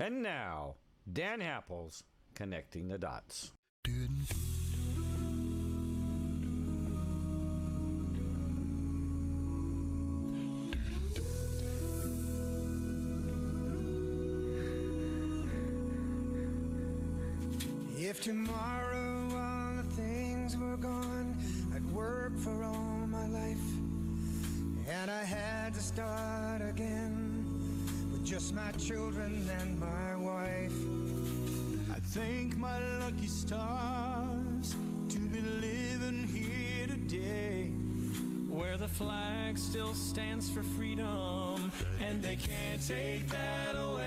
And now, Dan Happels connecting the dots. Flag still stands for freedom, and they can't take that away.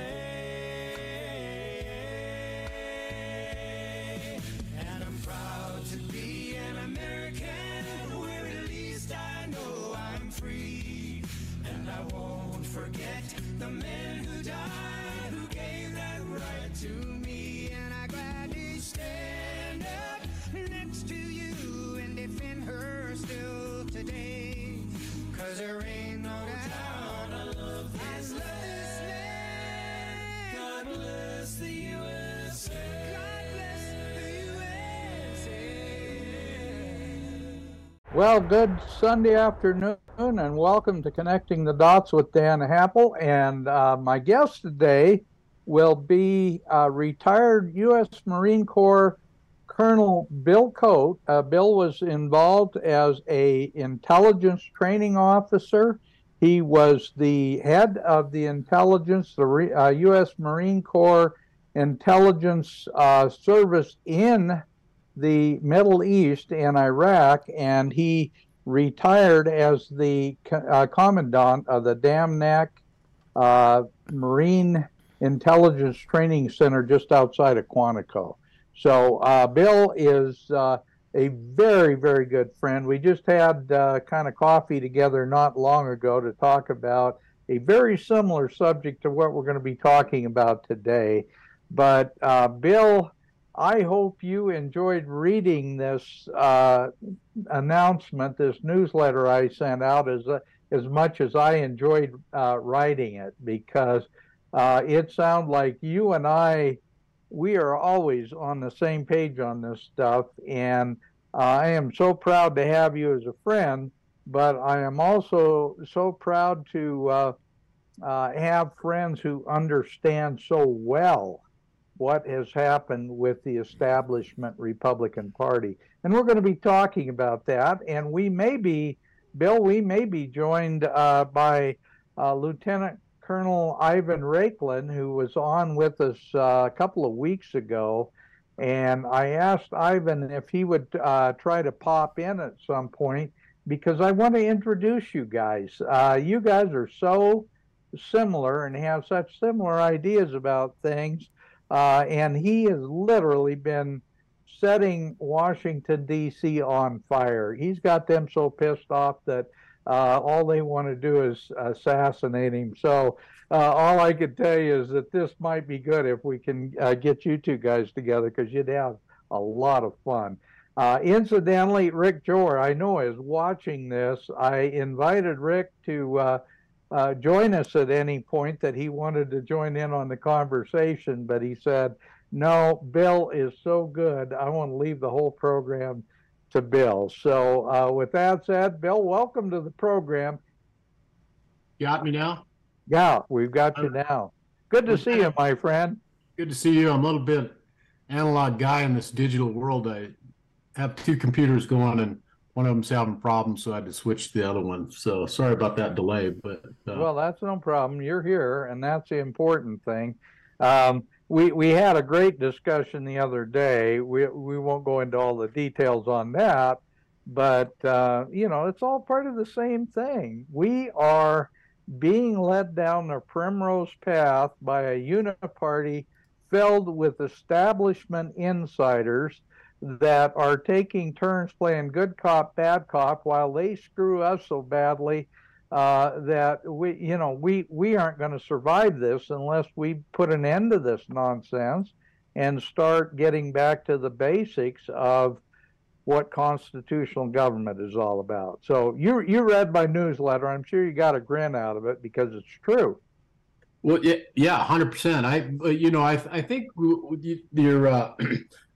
Well, good Sunday afternoon, and welcome to Connecting the Dots with Dan Happel. And uh, my guest today will be uh, retired U.S. Marine Corps Colonel Bill Coate. Uh, Bill was involved as a intelligence training officer. He was the head of the intelligence, the re- uh, U.S. Marine Corps intelligence uh, service in the Middle East and Iraq, and he retired as the uh, commandant of the Dam Neck uh, Marine Intelligence Training Center just outside of Quantico. So uh, Bill is uh, a very, very good friend. We just had uh, kind of coffee together not long ago to talk about a very similar subject to what we're going to be talking about today. But uh, Bill, I hope you enjoyed reading this uh, announcement, this newsletter I sent out as uh, as much as I enjoyed uh, writing it because uh, it sounded like you and I we are always on the same page on this stuff, and uh, I am so proud to have you as a friend. But I am also so proud to have friends who understand so well what has happened with the establishment Republican Party. And we're going to be talking about that. And we may be, Bill, we may be joined uh, by uh, Lieutenant Colonel Ivan Raiklin, who was on with us uh, a couple of weeks ago. And I asked Ivan if he would uh, try to pop in at some point because I want to introduce you guys. Uh, you guys are so similar and have such similar ideas about things. Uh, and he has literally been setting Washington, D.C. on fire. He's got them so pissed off that uh, all they want to do is assassinate him. So, uh, all I could tell you is that this might be good if we can uh, get you two guys together because you'd have a lot of fun. Uh, incidentally, Rick Jore, I know, is watching this. I invited Rick to uh, uh, join us at any point that he wanted to join in on the conversation, but he said, No, Bill is so good. I want to leave the whole program to Bill. So, uh, with that said, Bill, welcome to the program. Got me now? Yeah, we've got you now. Good to see you, my friend. Good to see you. I'm a little bit analog guy in this digital world. I have two computers going and one of them's having problems, so I had to switch to the other one. So sorry about that delay, but uh, Well, that's no problem. You're here, and that's the important thing. Um, we we had a great discussion the other day. We we won't go into all the details on that, but uh, you know, it's all part of the same thing. We are being led down the primrose path by a uniparty filled with establishment insiders that are taking turns playing good cop, bad cop, while they screw us so badly uh, that we, you know, we we aren't going to survive this unless we put an end to this nonsense and start getting back to the basics of what constitutional government is all about. So you you read my newsletter. I'm sure you got a grin out of it because it's true. Well, yeah, yeah, hundred percent. I, you know, I, I think your uh,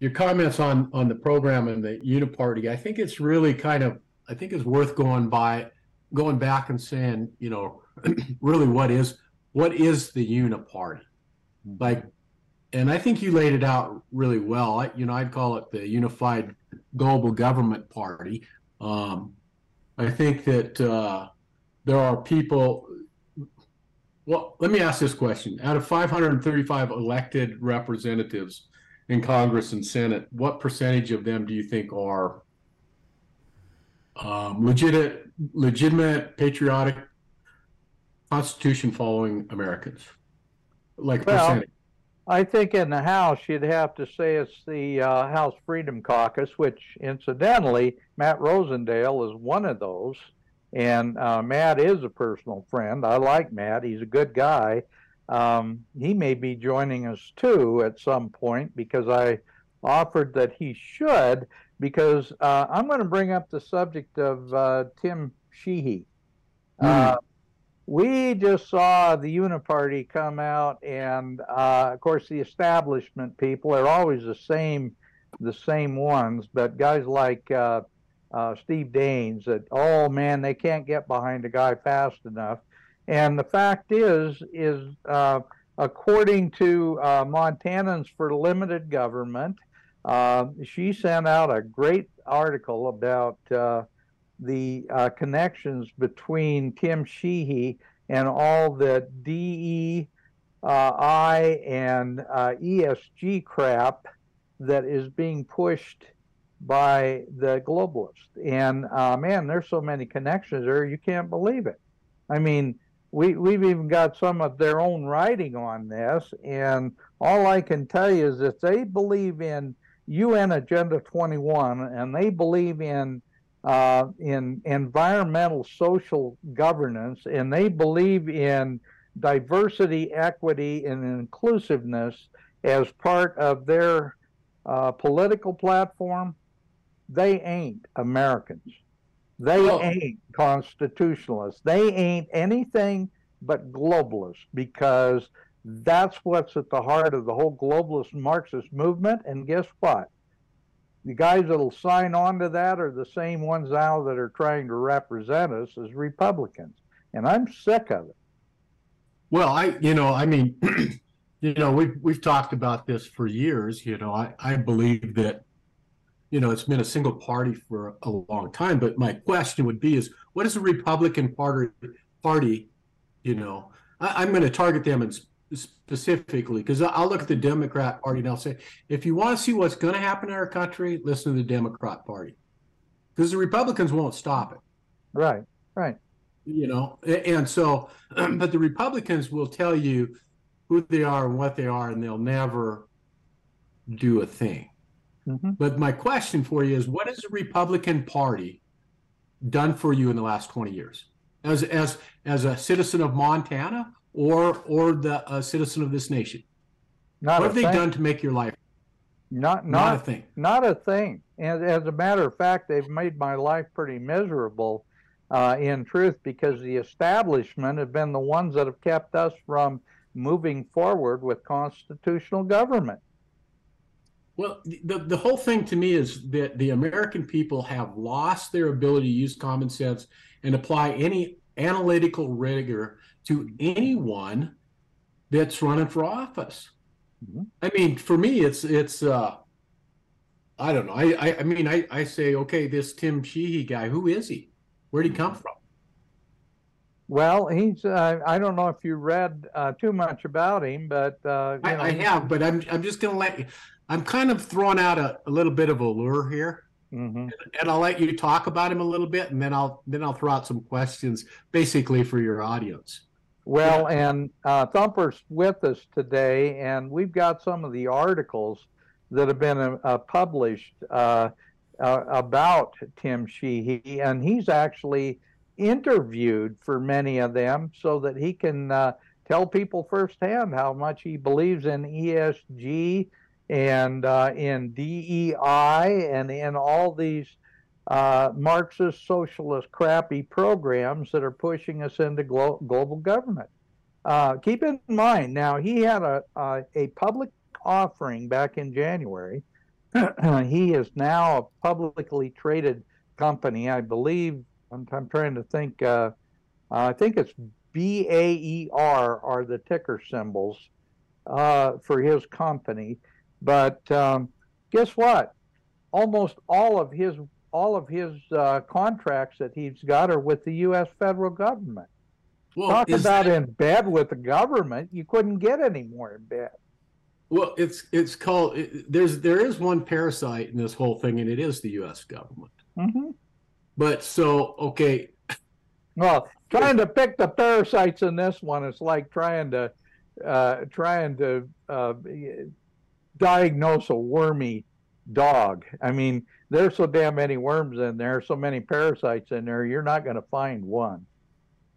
your comments on on the program and the uniparty. I think it's really kind of. I think it's worth going by, going back and saying, you know, really what is what is the uniparty? Like, and I think you laid it out really well. I, you know, I'd call it the Unified Global Government Party. Um, I think that uh, there are people well, let me ask this question. Out of 535 elected representatives in Congress and Senate, what percentage of them do you think are um, legitimate, legitimate, patriotic, Constitution following Americans? Like Well, percentage? I think in the House, you'd have to say it's the uh, House Freedom Caucus, which incidentally, Matt Rosendale is one of those. And uh, Matt is a personal friend. I like Matt, he's a good guy. Um, he may be joining us too at some point because I offered that he should, because uh, I'm going to bring up the subject of uh, Tim Sheehy. Uh, we just saw the Uniparty come out, and uh, of course, the establishment people are always the same, the same ones. But guys like uh, uh, Steve Daines, that oh man, they can't get behind a guy fast enough. And the fact is, is uh, according to uh, Montanans for Limited Government, uh, she sent out a great article about uh, the uh, connections between Tim Sheehy and all the DEI and uh, ESG crap that is being pushed by the globalists. And man, there's so many connections there, you can't believe it. I mean, we, we've even got some of their own writing on this. And all I can tell you is that they believe in UN Agenda 21 and they believe in uh, in environmental social governance and they believe in diversity, equity, and inclusiveness as part of their uh, political platform, they ain't Americans. They Well- ain't constitutionalists. They ain't anything but globalists because that's what's at the heart of the whole globalist Marxist movement. And guess what? The guys that'll sign on to that are the same ones now that are trying to represent us as Republicans. And I'm sick of it. Well, I, you know, I mean, you know, we've we've talked about this for years. You know, I I believe that, you know, it's been a single party for a long time. But my question would be: is what is the Republican Party? Party, you know, I, I'm going to target them in, specifically because I'll look at the Democrat Party and I'll say, if you want to see what's going to happen in our country, listen to the Democrat Party, because the Republicans won't stop it Right, right. you know and so but the republicans will tell you who they are and what they are and they'll never do a thing hmm but my question for you is what has the republican party done for you in the last 20 years as as as a citizen of montana or or the a citizen of this nation Not what have they thing. done to make your life Not, not not, a thing not a thing. And as a matter of fact, they've made my life pretty miserable, uh, in truth, because the establishment have been the ones that have kept us from moving forward with constitutional government. Well, the, the whole thing to me is that the American people have lost their ability to use common sense and apply any analytical rigor to anyone that's running for office. Mhm. I mean, for me, it's it's uh, I don't know. I I, I mean, I, I say, okay, this Tim Sheehy guy, who is he? Where'd he come from? Well, he's, uh, I don't know if you read uh, too much about him, but, uh, you I, know, I have, but I'm I'm just gonna let you. I'm kind of throwing out a, a little bit of a lure here. mhm. and I'll let you talk about him a little bit, and then I'll then I'll throw out some questions, basically for your audience. Well, and uh, Thumper's with us today, and we've got some of the articles that have been uh, uh, published uh, uh, about Tim Sheehy, and he's actually interviewed for many of them so that he can uh, tell people firsthand how much he believes in ESG and uh, in DEI and in all these uh, Marxist socialist crappy programs that are pushing us into glo- global government. uh, keep in mind now he had a a, public offering back in January. he is now a publicly traded company, I believe. I'm, I'm trying to think. Uh, I think it's B A E R are the ticker symbols uh, for his company. But um, guess what? Almost all of his all of his uh, contracts that he's got are with the U.S. federal government. Well, Talk about that- in bed with the government. You couldn't get any more in bed. Well, it's it's called. It, there's there is one parasite in this whole thing, and it is the U.S. government. hmm But so okay, Well, trying to pick the parasites in this one is like trying to uh, trying to uh, diagnose a wormy dog. I mean, there's so damn many worms in there, so many parasites in there. You're not going to find one.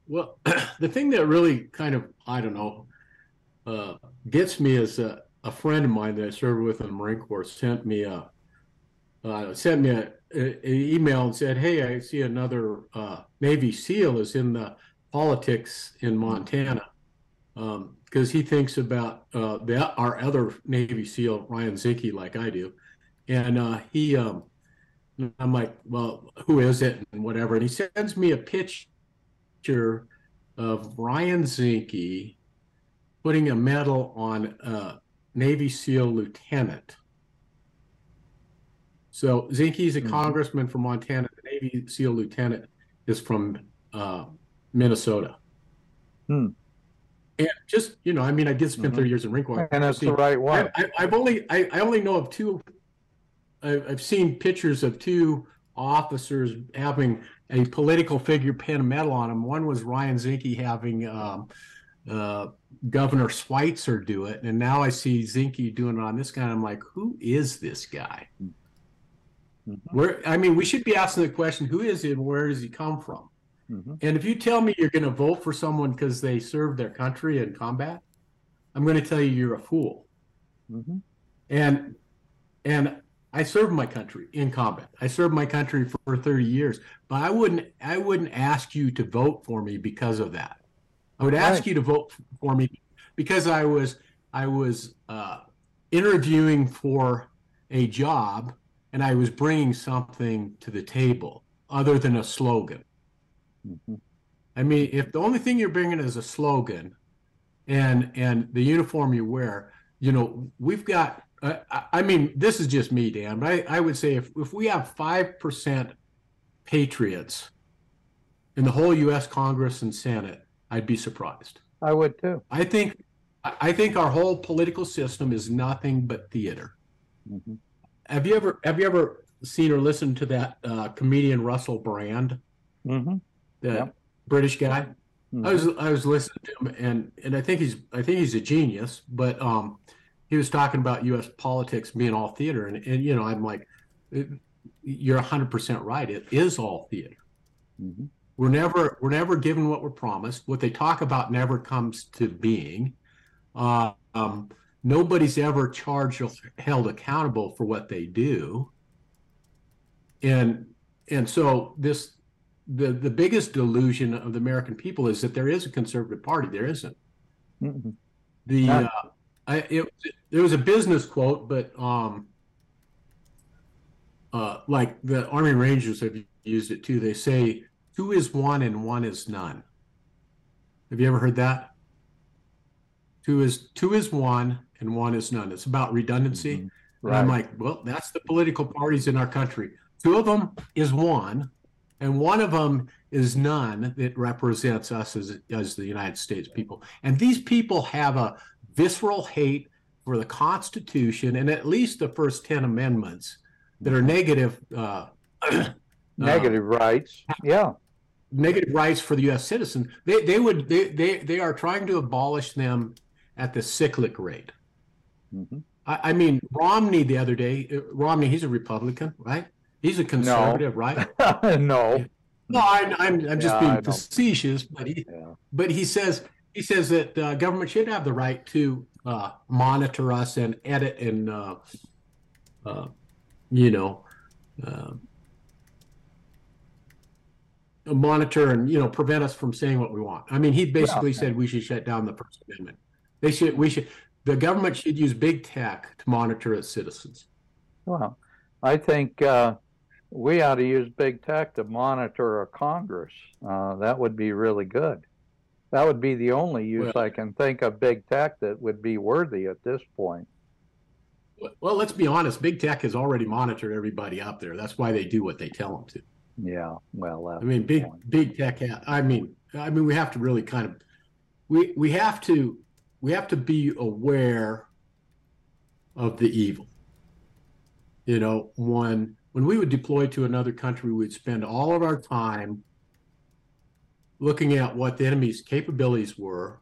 Well, the thing that really kind of, I don't know, uh, gets me is a, a friend of mine that I served with in the Marine Corps sent me a uh, sent me a, a, a email and said, "Hey, I see another uh, Navy SEAL is in the politics in Montana because he thinks about uh, the, our other Navy SEAL Ryan Zinke like I do, and uh, he." Um, I'm like, well, who is it and whatever, and he sends me a picture of Ryan Zinke putting a medal on a Navy SEAL lieutenant. So Zinke's a Mhm. congressman from Montana. The Navy SEAL lieutenant is from uh, Minnesota. Hmm. And just you know, I mean, I did spend Mhm. 30 years in Marine And See, the right one. I, I've only I, I only know of two. I, I've seen pictures of two officers having a political figure pin a medal on them. One was Ryan Zinke having um, uh, Governor Schweitzer do it, and now I see Zinke doing it on this guy. And I'm like, who is this guy? Mhm. Where I mean, we should be asking the question: Who is he, and where does he come from? Mhm. And if you tell me you're going to vote for someone because they served their country in combat, I'm going to tell you you're a fool. Mhm. And and I served my country in combat. I served my country for 30 years, but I wouldn't I wouldn't ask you to vote for me because of that. I would ask Right. you to vote for me because I was I was uh, interviewing for a job and I was bringing something to the table other than a slogan. Mhm. I mean, if the only thing you're bringing is a slogan, and and the uniform you wear, you know, we've got. Uh, I- I mean, this is just me, Dan, but I, I would say if if we have five percent patriots in the whole U.S. Congress and Senate, I'd be surprised. I would too. I think I think our whole political system is nothing but theater. Mhm. Have you ever have you ever seen or listened to that uh, comedian Russell Brand, Mhm. The Yep. British guy? Mhm. I was I was listening to him and and I think he's I think he's a genius, but um he was talking about US politics being all theater and and you know I'm like you're 100% right it is all theater. Mhm. We're never we're never given what we're promised. What they talk about never comes to being. Uh, um nobody's ever charged or held accountable for what they do. And and so this the the biggest delusion of the American people is that there is a conservative party. There isn't. Mhm. The uh, I it there was a business quote, but um, uh, like the Army Rangers have used it too. They say two is one and one is none. Have you ever heard that? Two is two is one and one is none. It's about redundancy. Mhm. And I'm like, well, that's the political parties in our country. Two of them is one, and one of them is none that represents us as, as the United States people. And these people have a visceral hate for the Constitution and at least the first 10 amendments that are negative. Uh, Negative rights. Yeah. negative rights for the U.S. citizen, they they would they they they are trying to abolish them at the cyclic rate. Mhm. I, I mean, Romney the other day, uh, Romney, he's a Republican, right? He's a conservative, right? no. No, I, I'm I'm just Yeah, I being know. facetious, but he Yeah. but he says he says that uh, government should have the right to uh, monitor us and edit and uh, uh, you know uh, monitor and you know prevent us from saying what we want. I mean, he basically Yeah. said we should shut down the First Amendment. They should. We should. The government should use big tech to monitor its citizens. Well, I think uh, we ought to use big tech to monitor a Congress. Uh, that would be really good. That would be the only use Well- I can think of big tech that would be worthy at this point. Well, let's be honest. Big tech has already monitored everybody out there. That's why they do what they tell them to. Yeah, well, I mean, big big tech. ha- I mean, I mean, we have to really kind of we we have to we have to be aware of the evil. You know, when when we would deploy to another country, we'd spend all of our time looking at what the enemy's capabilities were,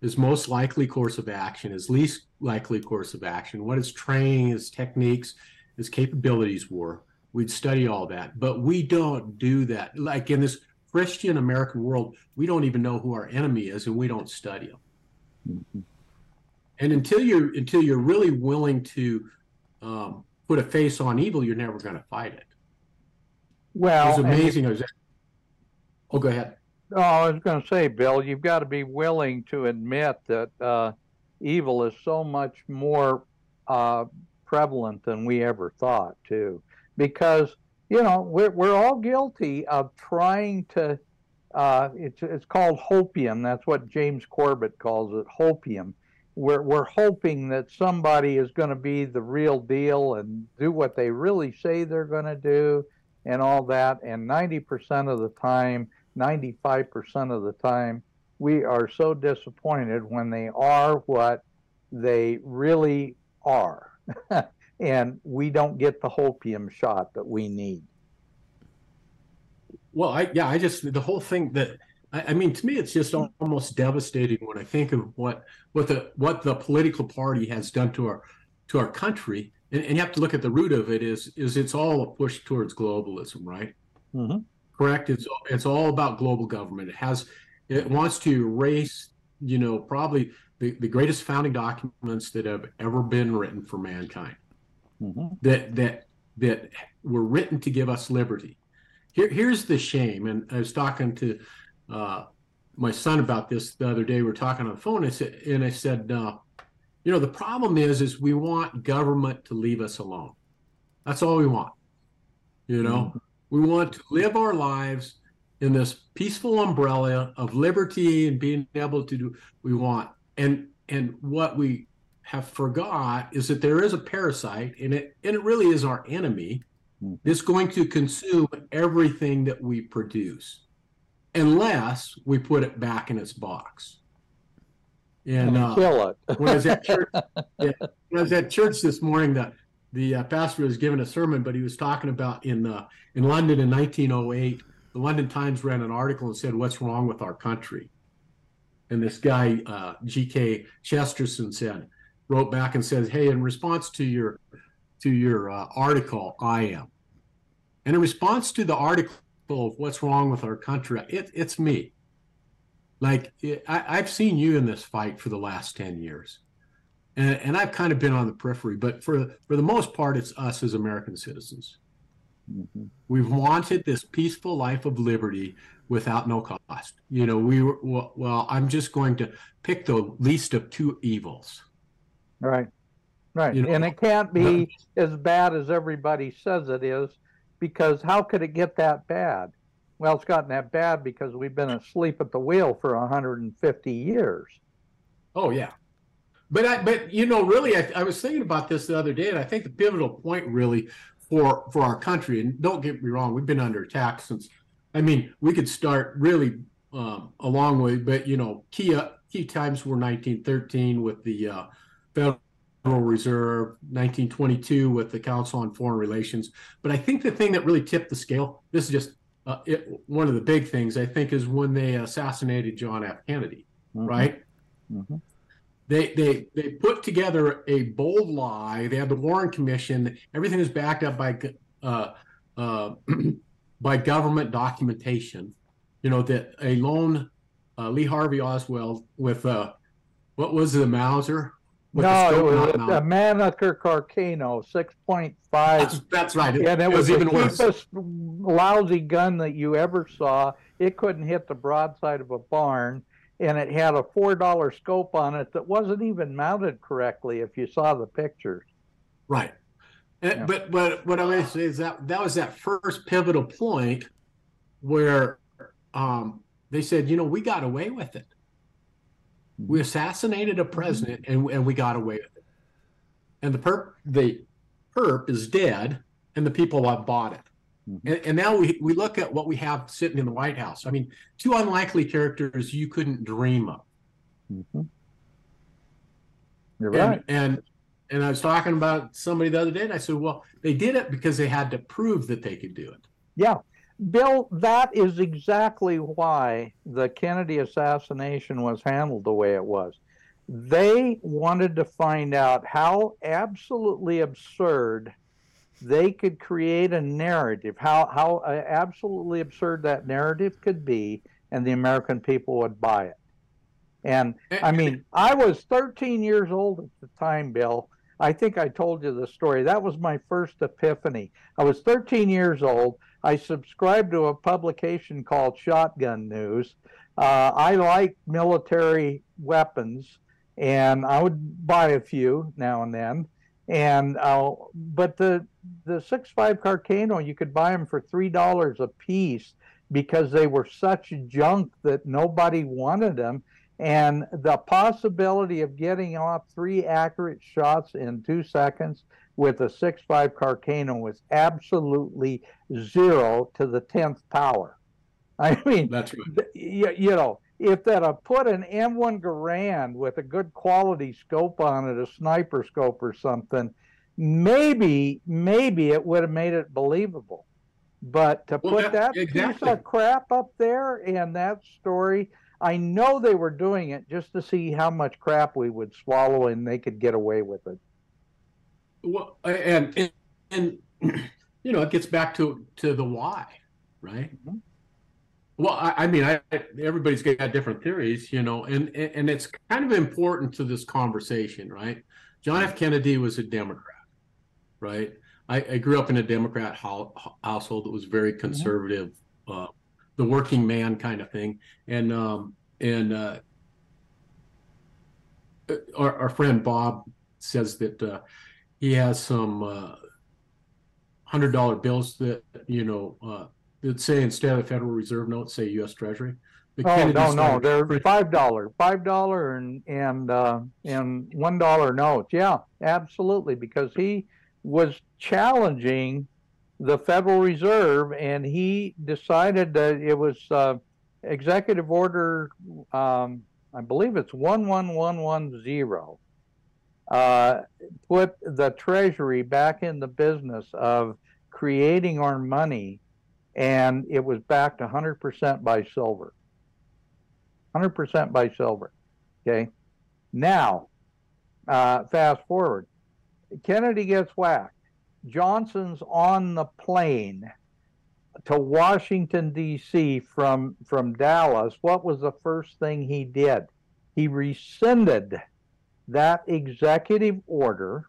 his most likely course of action, his least likely course of action, what his training, his techniques, his capabilities were. We'd study all that, but we don't do that. Like in this Christian American world, we don't even know who our enemy is, and we don't study them. Mhm. And until you're until you're really willing to um, put a face on evil, you're never going to fight it. Well, It's and amazing. Was- oh, go ahead. Oh, I was going to say, Bill, you've got to be willing to admit that uh, evil is so much more uh, prevalent than we ever thought, too. Because, you know, we're, we're all guilty of trying to, uh, it's, it's called hopium. That's what James Corbett calls it, hopium. We're, we're hoping that somebody is going to be the real deal and do what they really say they're going to do and all that. And 90% of the time, 95% of the time, we are so disappointed when they are what they really are. and we don't get the hopium shot that we need. Well, I yeah, I just the whole thing that I, I mean to me it's just almost devastating when I think of what what the what the political party has done to our to our country, and, and you have to look at the root of it is is it's all a push towards globalism, right? Mhm. Correct. It's it's all about global government. It has it wants to erase, you know, probably the, the greatest founding documents that have ever been written for mankind Mhm. that that that were written to give us liberty. Here, here's the shame, and I was talking to uh, my son about this the other day. We were talking on the phone, and I said, and I said, uh, you know, the problem is, is we want government to leave us alone. That's all we want. You know, we want to live our lives in this peaceful umbrella of liberty and being able to do we want. And and what we have forgot is that there is a parasite and it and it really is our enemy Mhm. that's going to consume everything that we produce unless we put it back in its box and uh, Kill it. when I was at church, yeah, when I was at church this morning, the the uh, pastor was giving a sermon, but he was talking about in uh, in London in 1908, the London Times ran an article and said, "What's wrong with our country?" And this guy, uh, G.K. Chesterton, said, wrote back and says, "Hey, in response to your to your uh, article, I am." And in response to the article of what's wrong with our country, it, it's me like it, I, I've seen you in this fight for the last 10 years and, and I've kind of been on the periphery, but for, for the most part, it's us as American citizens. Mhm. We've wanted this peaceful life of liberty without no cost. You know, we were, well, well, I'm just going to pick the least of two evils. Right. Right. You know, and it can't be as bad as everybody says it is because how could it get that bad? Well, it's gotten that bad because we've been asleep at the wheel for 150 years. Oh yeah, but I but you know really I, I was thinking about this the other day, and I think the pivotal point really for for our country, and don't get me wrong, we've been under attack since. I mean, we could start really um, a long way, but you know, key uh, key times were 1913 with the uh, Federal Reserve, 1922 with the Council on Foreign Relations. But I think the thing that really tipped the scale, this is just uh, it, one of the big things I think, is when they assassinated John F. Kennedy, Mhm. right? Mhm. they they they put together a bold lie. They had the Warren Commission. Everything is backed up by uh, uh, by government documentation. You know that a lone uh, Lee Harvey Oswald with uh, what was the Mauser? No, it was a, Mannlicher Carcano, six point five. That's, that's right. It, And it, it was, was, even the worse. cheapest lousy gun that you ever saw. It couldn't hit the broadside of a barn, and it had a four dollar scope on it that wasn't even mounted correctly. If you saw the pictures, Right. And- Yeah. But but what I to say is that that was that first pivotal point where um, they said, you know, we got away with it. We assassinated a president and, and we got away with it. And the perp the perp is dead and the people have bought it. Mhm. And, and now we, we look at what we have sitting in the White House. I mean, two unlikely characters you couldn't dream of. Mhm. you're And, right. and and I was talking about somebody the other day, and I said, well, they did it because they had to prove that they could do it. Yeah. Bill, that is exactly why the Kennedy assassination was handled the way it was. They wanted to find out how absolutely absurd they could create a narrative, how, how uh, absolutely absurd that narrative could be, and the American people would buy it. And I mean, I was 13 years old at the time, Bill. I think I told you the story. That was my first epiphany. I was 13 years old. I subscribe to a publication called Shotgun News. Uh, I like military weapons, and I would buy a few now and then. And uh, but the the six five Carcano, you could buy them for three dollars a piece because they were such junk that nobody wanted them and the possibility of getting off three accurate shots in two seconds with a 6.5 Carcano was absolutely zero to the 10th power. I mean, That's right. you, you know, if that have put an M1 Garand with a good quality scope on it, a sniper scope or something, maybe, maybe it would have made it believable. But to Well, put that- that piece of crap up there and that story, I know they were doing it just to see how much crap we would swallow and they could get away with it. Well, and, and and you know, it gets back to to the why, right? Mhm. Well, I, I mean, I everybody's got different theories, you know, and and it's kind of important to this conversation, right? John F. Kennedy was a Democrat, right? I, I grew up in a Democrat ho- household that was very conservative, uh, the working man kind of thing, and um, and uh, our, our friend Bob says that uh, he has some uh, hundred dollar bills that you know uh, that say instead of Federal Reserve notes say U.S. Treasury. The Oh Kennedy no, no, they're five dollar, five dollar, and and uh, and one dollar notes. Yeah, absolutely, because he was challenging the Federal Reserve, and he decided that it was uh, Executive Order, um, I believe it's one one one one zero, uh, put the Treasury back in the business of creating our money, and it was backed 100% by silver. 100% by silver. Okay. Now, uh, fast forward. Kennedy gets whacked. Johnson's on the plane to Washington D.C. from from Dallas. What was the first thing he did? He rescinded that executive order,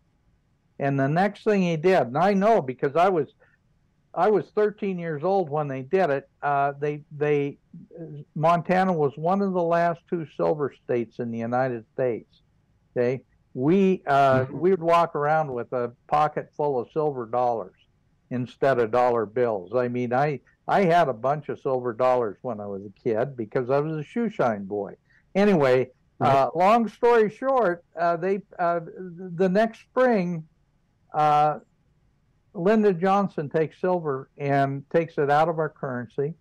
and the next thing he did, and I know because I was I was 13 years old when they did it. Uh, they they Montana was one of the last two silver states in the United States. Okay, we uh, Mhm. we would walk around with a pocket full of silver dollars instead of dollar bills. I mean, I I had a bunch of silver dollars when I was a kid because I was a shoe shine boy. Anyway, uh, long story short, uh, they uh, the next spring. Uh, Lyndon Johnson takes silver and takes it out of our currency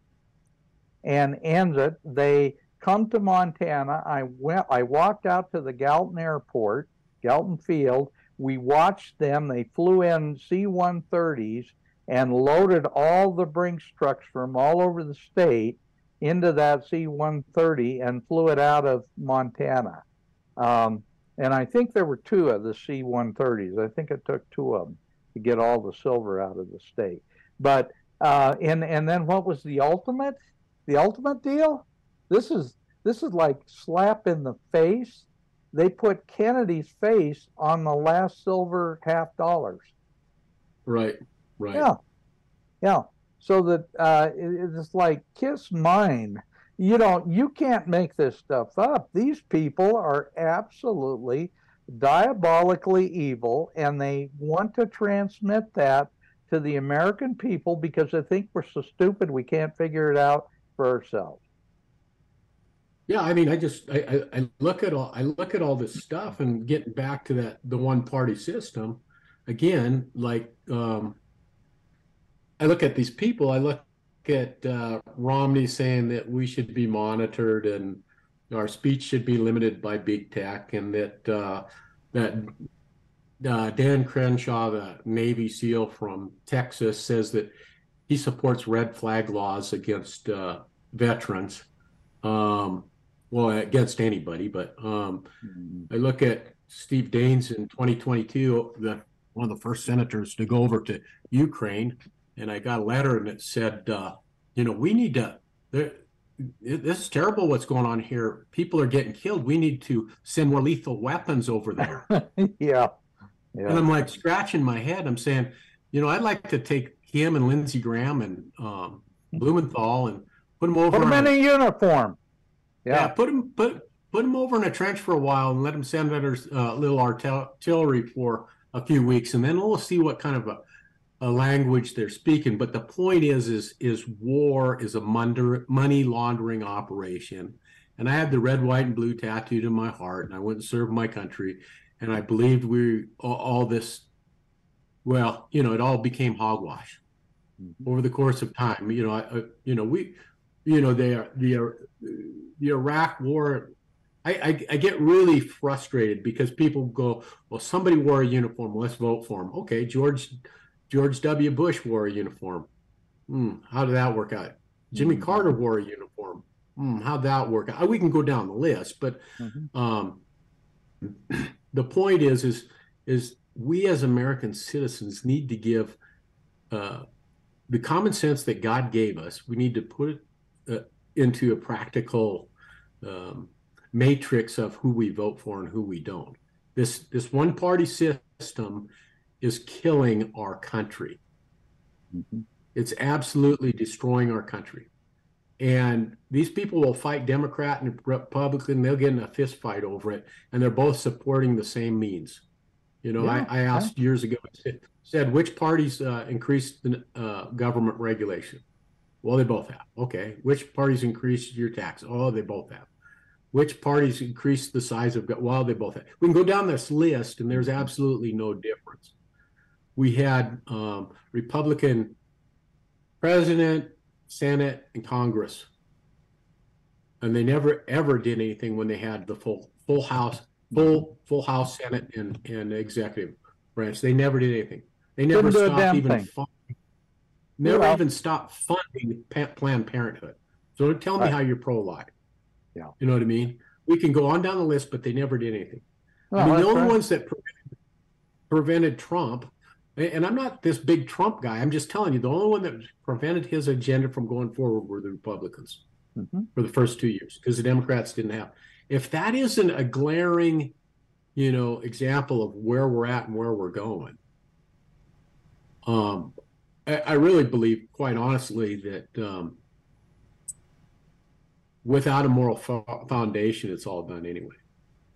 and ends it. They come to Montana. I went I walked out to the Gallatin Airport, Gallatin Field. We watched them. They flew in C-130s and loaded all the Brinks trucks from all over the state into that C-130 and flew it out of Montana. Um, and I think there were two of the C-130s. I think it took two of them to get all the silver out of the state. But uh, and and then what was the ultimate? The ultimate deal? This is this is like slap in the face. they put Kennedy's face on the last silver half dollars. Right. Right. Yeah, yeah. So that uh, it- it's like kiss mine. You know, you can't make this stuff up. These people are absolutely diabolically evil, and they want to transmit that to the American people because they think we're so stupid we can't figure it out for ourselves. Yeah, I mean, I just I, I, look at all I look at all this stuff and getting back to that the one party system again, like um I look at these people, I look at uh, Romney saying that we should be monitored and our speech should be limited by big tech and that uh that uh, Dan Crenshaw, the Navy SEAL from Texas, says that he supports red flag laws against uh, veterans. Um, well, against anybody, but um, I look at Steve Daines in 2022, the one of the first senators to go over to Ukraine, and I got a letter and it said, uh, you know, we need to. There, this is terrible. What's going on here? People are getting killed. We need to send more lethal weapons over there. yeah, And I'm like scratching my head. I'm saying, you know, I'd like to take him and Lindsey Graham and um, Blumenthal and put them over. put them in a- a uniform. yeah, Yeah, put them put put him over in a trench for a while and let them send under uh, little artillery for a few weeks, and then we'll see what kind of a, a language they're speaking. But the point is, is is war is a money laundering operation, and I had the red, white, and blue tattooed in my heart, and I went and served my country, and I believed we all, all this. Well, you know, it all became hogwash over the course of time. You know, I, I you know we, you know, they are the uh, the Iraq War. I, I I get really frustrated because people go, well, somebody wore a uniform, let's vote for him. Okay, George George W. Bush wore a uniform. Hmm, how did that work out? Jimmy Mhm. Carter wore a uniform. Hmm, how'd that work out? We can go down the list, but Mhm. um, the point is, is, is we as American citizens need to give uh, the common sense that God gave us. We need to put it uh, into a practical um, matrix of who we vote for and who we don't. This this one party system is killing our country. Mhm. It's absolutely destroying our country. And these people will fight Democrat and Republican. They'll get in a fist fight over it, and they're both supporting the same means. You know, Yeah, I, I asked years ago, I said, said which parties uh, increased the uh, government regulation? Well, they both have. Okay. Which parties increased your tax? Oh, they both have. Which parties increased the size of? Well, they both have. We can go down this list, and there's absolutely no difference. We had um, Republican president, Senate, and Congress, and they never ever did anything when they had the full full House, full full House, Senate, and and executive branch. They never did anything. They never Didn't stopped even thing. funding, never Yeah. even stopped funding Planned Parenthood. So don't tell me Right. how you're pro-life. Yeah. you know what I mean. We can go on down the list, but they never did anything. Well, I mean, the only right. ones that prevented, prevented Trump, and I'm not this big Trump guy. I'm just telling you, the only one that prevented his agenda from going forward were the Republicans Mhm. for the first two years because the Democrats didn't have. If that isn't a glaring, you know, example of where we're at and where we're going, um, I, I really believe, quite honestly, that um, without a moral fo- foundation, it's all done anyway.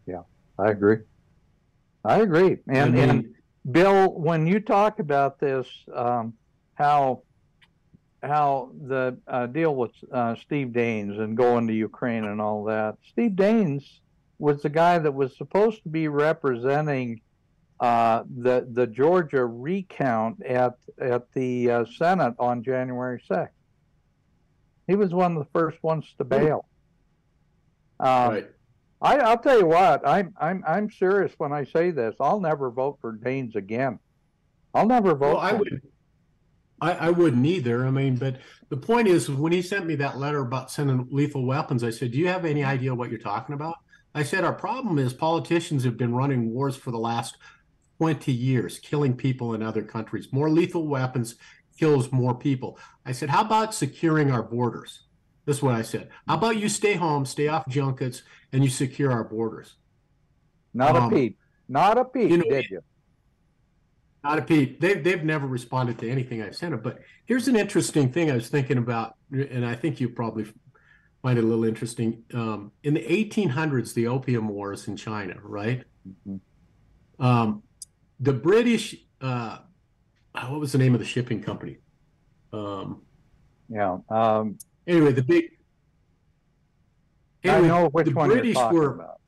Yeah, I agree. I agree. I mean, and Bill, when you talk about this, um, how how the uh, deal with uh, Steve Daines and going to Ukraine and all that, Steve Daines was the guy that was supposed to be representing uh, the the Georgia recount at at the uh, Senate on January sixth. He was one of the first ones to bail. Um, right. I, I'll tell you what, I'm I'm I'm serious when I say this. I'll never vote for Daines again. I'll never vote. Well, I would. I, I wouldn't either. I mean, but the point is, when he sent me that letter about sending lethal weapons, I said, "Do you have any idea what you're talking about?" I said, "Our problem is politicians have been running wars for the last 20 years, killing people in other countries. More lethal weapons kills more people." I said, "How about securing our borders?" This is what I said. How about you stay home, stay off junkets, and you secure our borders? Not a Um, peep. Not a peep, you know, did you? Not a peep. They've they've never responded to anything I've sent them. But here's an interesting thing I was thinking about, and I think you probably find it a little interesting. Um, in the 1800s, the Opium Wars in China, right? Mhm. Um, the British, uh, what was the name of the shipping company? Um, Yeah. Anyway, the big. I know which the one British were, about.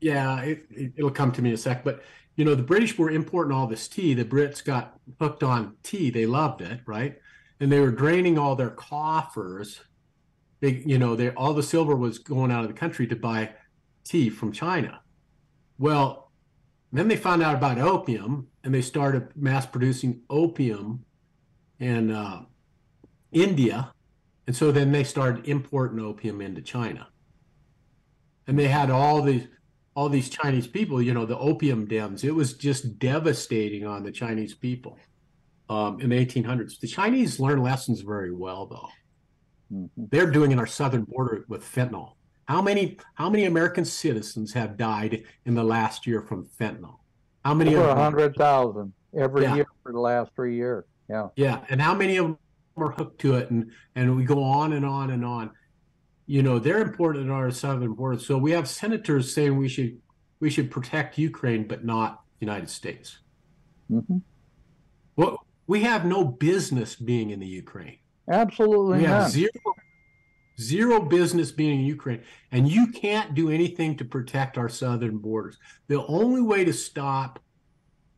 Yeah, it, it, it'll come to me in a sec. But you know, the British were importing all this tea. The Brits got hooked on tea. They loved it, right? And they were draining all their coffers. They, you know, they all the silver was going out of the country to buy tea from China. Well, then they found out about opium, and they started mass producing opium in uh, India, and so then they started importing opium into China. And they had all these all these Chinese people, you know, the opium dens. It was just devastating on the Chinese people um, in the 1800s. The Chinese learn lessons very well, though. Mhm. They're doing in our southern border with fentanyl. How many how many American citizens have died in the last year from fentanyl? How many Over a hundred thousand every Yeah. year for the last three years. Yeah. Yeah, and how many of are hooked to it, and and we go on and on and on. You know, they're important in our southern border. So we have senators saying we should we should protect Ukraine, but not the United States. hmm Well, we have no business being in the Ukraine. Absolutely We have zero zero business being in Ukraine, and you can't do anything to protect our southern borders. The only way to stop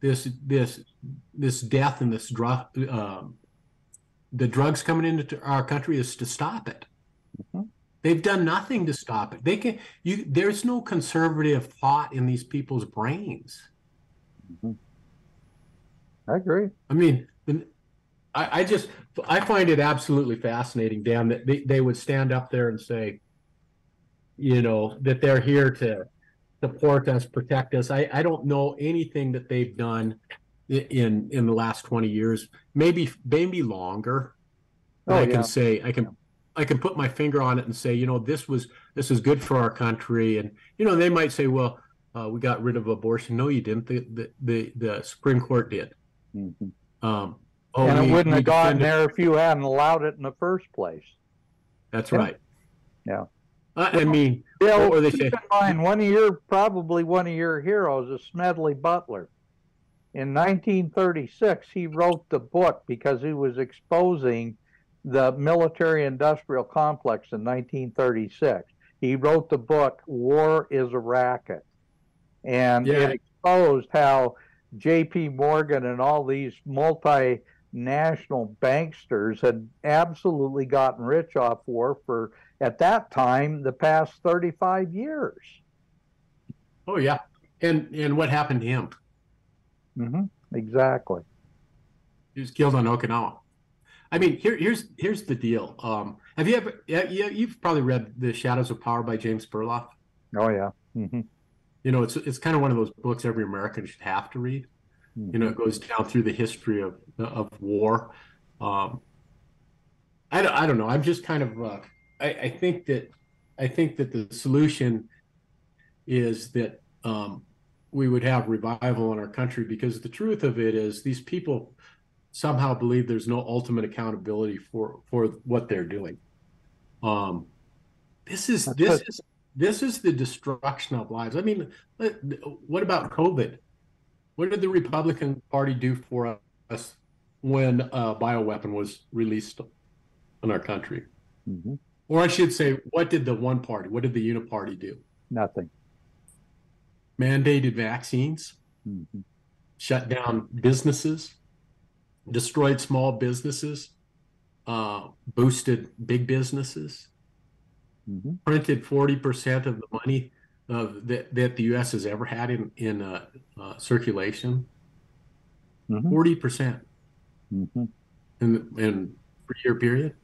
this this this death and this drug um, the drugs coming into our country is to stop it. Mhm. They've done nothing to stop it. They can you. There's no conservative thought in these people's brains. I agree. I mean, I, I just I find it absolutely fascinating, Dan, that they, they would stand up there and say, you know, that they're here to support us, protect us. I, I don't know anything that they've done in in the last 20 years, maybe maybe longer. Oh, I yeah. can say I can I can put my finger on it and say, you know, this was this is good for our country. And you know, they might say, well, uh, we got rid of abortion. No, you didn't. The the the, the Supreme Court did. Mhm. Um, oh, and we- it wouldn't have gone there if you hadn't allowed it in the first place. That's Yeah. right. Yeah. I, I mean, Bill, or they keep say, in mind, one of your probably one of your heroes is Smedley Butler. In 1936, he wrote the book because he was exposing the military-industrial complex in 1936. He wrote the book "War Is a Racket," and Yeah. it exposed how J.P. Morgan and all these multinational banksters had absolutely gotten rich off war for at that time the past 35 years. oh yeah, and and what happened to him? Hmm Exactly. He was killed on Okinawa. I mean, here here's here's the deal. Um, have you ever? Yeah, yeah, you've probably read The Shadows of Power by James Perloff. Oh yeah. Mm-hmm. You know, it's it's kind of one of those books every American should have to read. You know, it goes down through the history of of war. Um, I don't, I don't know. I'm just kind of. Uh, I, I think that I think that the solution is that um, we would have revival in our country because the truth of it is these people somehow believe there's no ultimate accountability for for what they're doing. Um, this is this is this is the destruction of lives. I mean, uh, what about COVID? What did the Republican Party do for us when a bioweapon was released in our country? hmm Or I should say, what did the one party, what did the uniparty do? Nothing. Mandated vaccines, hmm shut down businesses, destroyed small businesses, uh, boosted big businesses, hmm printed 40% of the money of, that, that the U.S. has ever had in, in uh, uh, circulation. hmm 40% hmm in, in three-year period.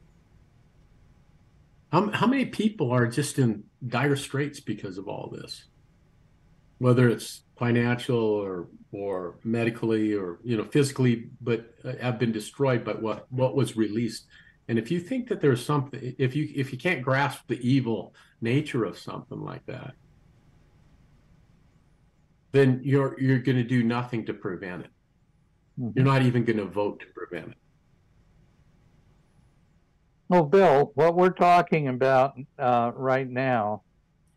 How, how many people are just in dire straits because of all this? Whether it's financial or or medically or you know physically, but uh, have been destroyed by what what was released. And if you think that there's something, if you if you can't grasp the evil nature of something like that, then you're you're going to do nothing to prevent it. Mhm. You're not even going to vote to prevent it. Well, Bill, what we're talking about uh, right now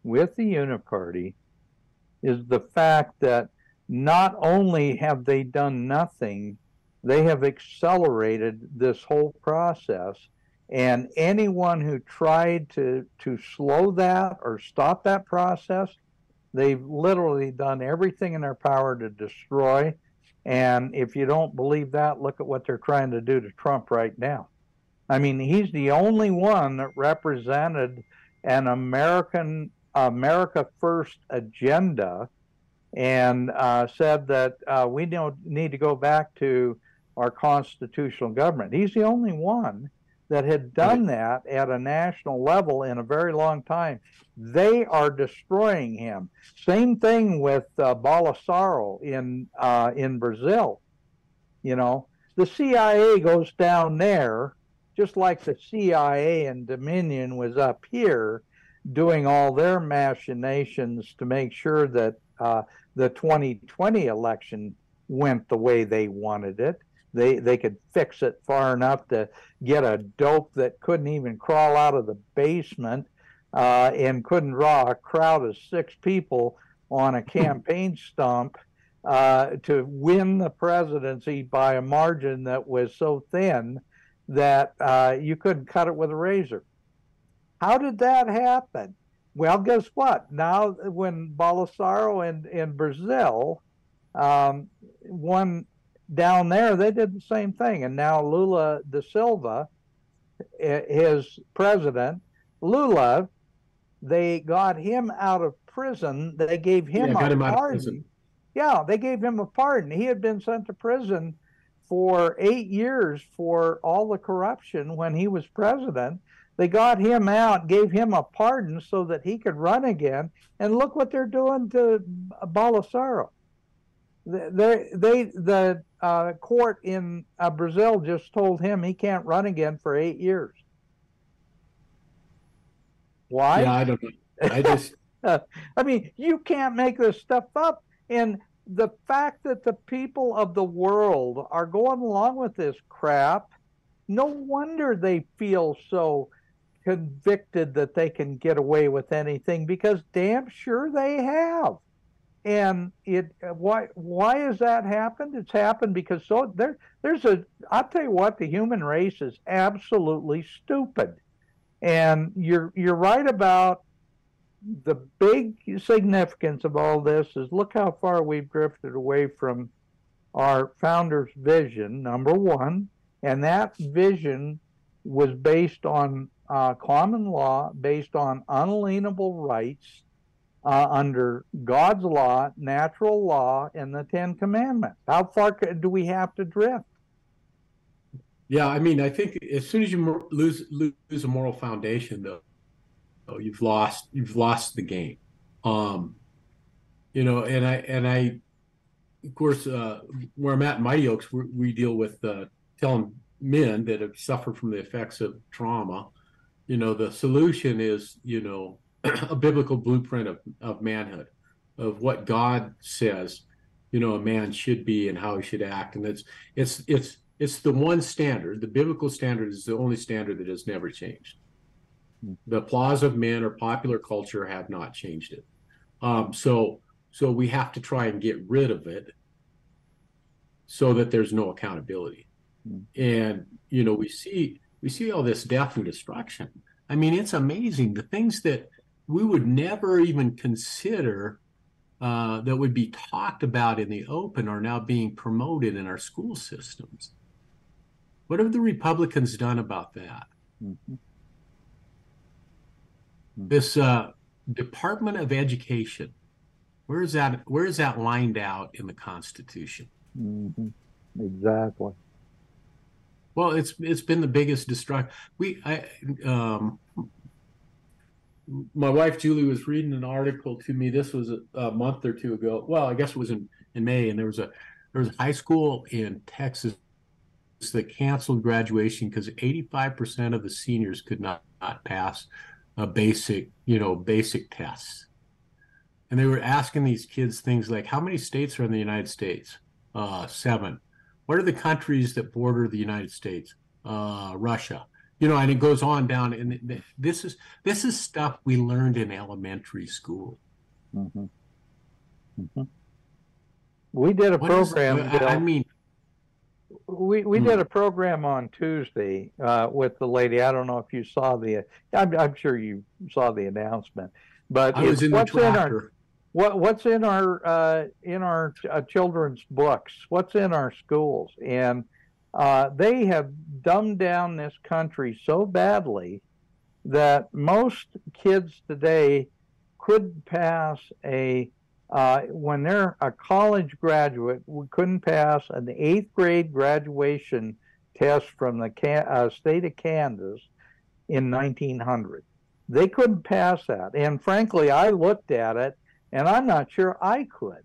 with the Uniparty is the fact that not only have they done nothing, they have accelerated this whole process. And anyone who tried to, to slow that or stop that process, they've literally done everything in their power to destroy. And if you don't believe that, look at what they're trying to do to Trump right now. I mean, he's the only one that represented an American America First agenda and uh, said that uh, we don't need to go back to our constitutional government. He's the only one that had done that at a national level in a very long time. They are destroying him. Same thing with uh, Bolsonaro in uh, in Brazil. You know, the CIA goes down there just like the CIA and Dominion was up here doing all their machinations to make sure that uh, the 2020 election went the way they wanted it. They they could fix it far enough to get a dope that couldn't even crawl out of the basement uh, and couldn't draw a crowd of six people on a campaign stump uh, to win the presidency by a margin that was so thin that uh, you couldn't cut it with a razor. How did that happen? Well, guess what? Now, when Bolsonaro in, in Brazil um, won down there, they did the same thing. And now Lula da Silva, his president, Lula, they got him out of prison. They gave him Yeah, a him pardon. Yeah, they gave him a pardon. He had been sent to prison for eight years for all the corruption when he was president. They got him out, gave him a pardon so that he could run again. And look what they're doing to Bolsonaro. They, they, the uh, court in uh, Brazil just told him he can't run again for eight years. Why? Yeah, I don't know. I just I mean, you can't make this stuff up. And the fact that the people of the world are going along with this crap, no wonder they feel so convicted that they can get away with anything because damn sure they have. And it why why has that happened? It's happened because so there there's a I'll tell you what the human race is absolutely stupid. And you're you're right about the big significance of all this is look how far we've drifted away from our founder's vision, number one, and that vision was based on uh, common law, based on unalienable rights uh, under God's law, natural law, and the Ten Commandments. How far do we have to drift? Yeah, I mean, I think as soon as you lose lose a moral foundation, though, you've lost you've lost the game. Um, you know, and I and I, of course, uh, where I'm at in Mighty Oaks, we, we deal with uh, telling men that have suffered from the effects of trauma. You know, the solution is you know a biblical blueprint of of manhood, of what God says, you know, a man should be and how he should act, and it's it's it's it's the one standard. The biblical standard is the only standard that has never changed. The applause of men or popular culture have not changed it. Um, so, so we have to try and get rid of it, so that there's no accountability. And you know, we see we see all this death and destruction. I mean, it's amazing the things that we would never even consider uh, that would be talked about in the open are now being promoted in our school systems. What have the Republicans done about that? This uh, Department of Education, where is that? Where is that lined out in the Constitution? Mm-hmm. Exactly. Well, it's it's been the biggest destruction. We, I, um, my wife Julie was reading an article to me. This was a, a month or two ago. Well, I guess it was in in May, and there was a there was a high school in Texas that canceled graduation because 85% of the seniors could not, not pass a basic, you know, basic tests. and they were asking these kids things like, "How many states are in the United States?" Uh, seven. What are the countries that border the United States? Uh, Russia. You know, and it goes on down. And this is this is stuff we learned in elementary school. Mm-hmm. Mm-hmm. We did a What is- program. I, I mean, We we Hmm. did a program on Tuesday uh, with the lady. I don't know if you saw the. I'm, I'm sure you saw the announcement, but I was in the what's in our. What what's in our uh, in our uh, children's books, what's in our schools, and uh, they have dumbed down this country so badly that most kids today couldn't pass a uh, when they're a college graduate, we couldn't pass an eighth grade graduation test from the Can- uh, state of Kansas in 1900. They couldn't pass that, and frankly, I looked at it, and I'm not sure I could.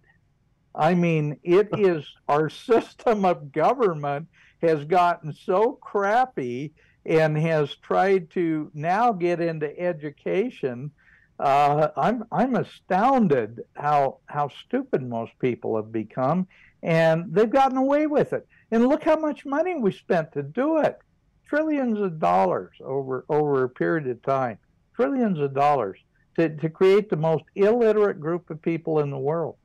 I mean, it is our system of government has gotten so crappy and has tried to now get into education uh, I'm I'm astounded how how stupid most people have become, and they've gotten away with it. And look how much money we spent to do it, trillions of dollars over over a period of time, trillions of dollars to to create the most illiterate group of people in the world.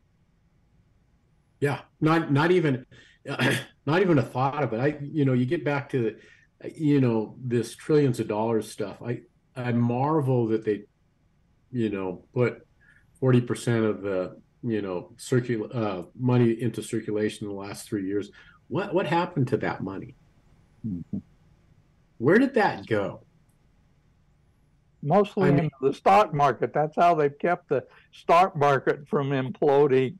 Yeah, not not even not even a thought of it. I you know, you get back to the you know, this trillions of dollars stuff. I I marvel that they you know, put 40% of the, you know, circul uh money into circulation in the last 3 years. What what happened to that money? Where did that go? Mostly I mean- the stock market. That's how they've kept the stock market from imploding.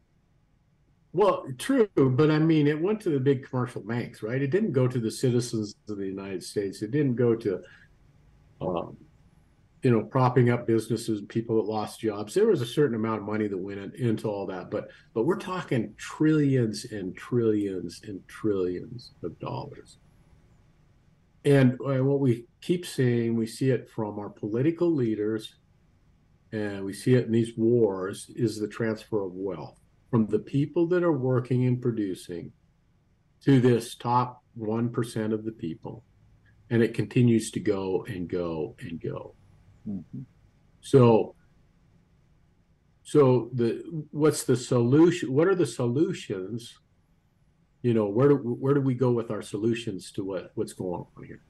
Well, true, but I mean, it went to the big commercial banks, right? It didn't go to the citizens of the United States. It didn't go to, um, you know, propping up businesses, people that lost jobs. There was a certain amount of money that went in, into all that, but but we're talking trillions and trillions and trillions of dollars. And uh, what we keep seeing, we see it from our political leaders, and we see it in these wars, is the transfer of wealth from the people that are working and producing to this top 1% of the people. And it continues to go and go and go. So, so the what's the solution? What are the solutions? You know, where do where do we go with our solutions to what what's going on here?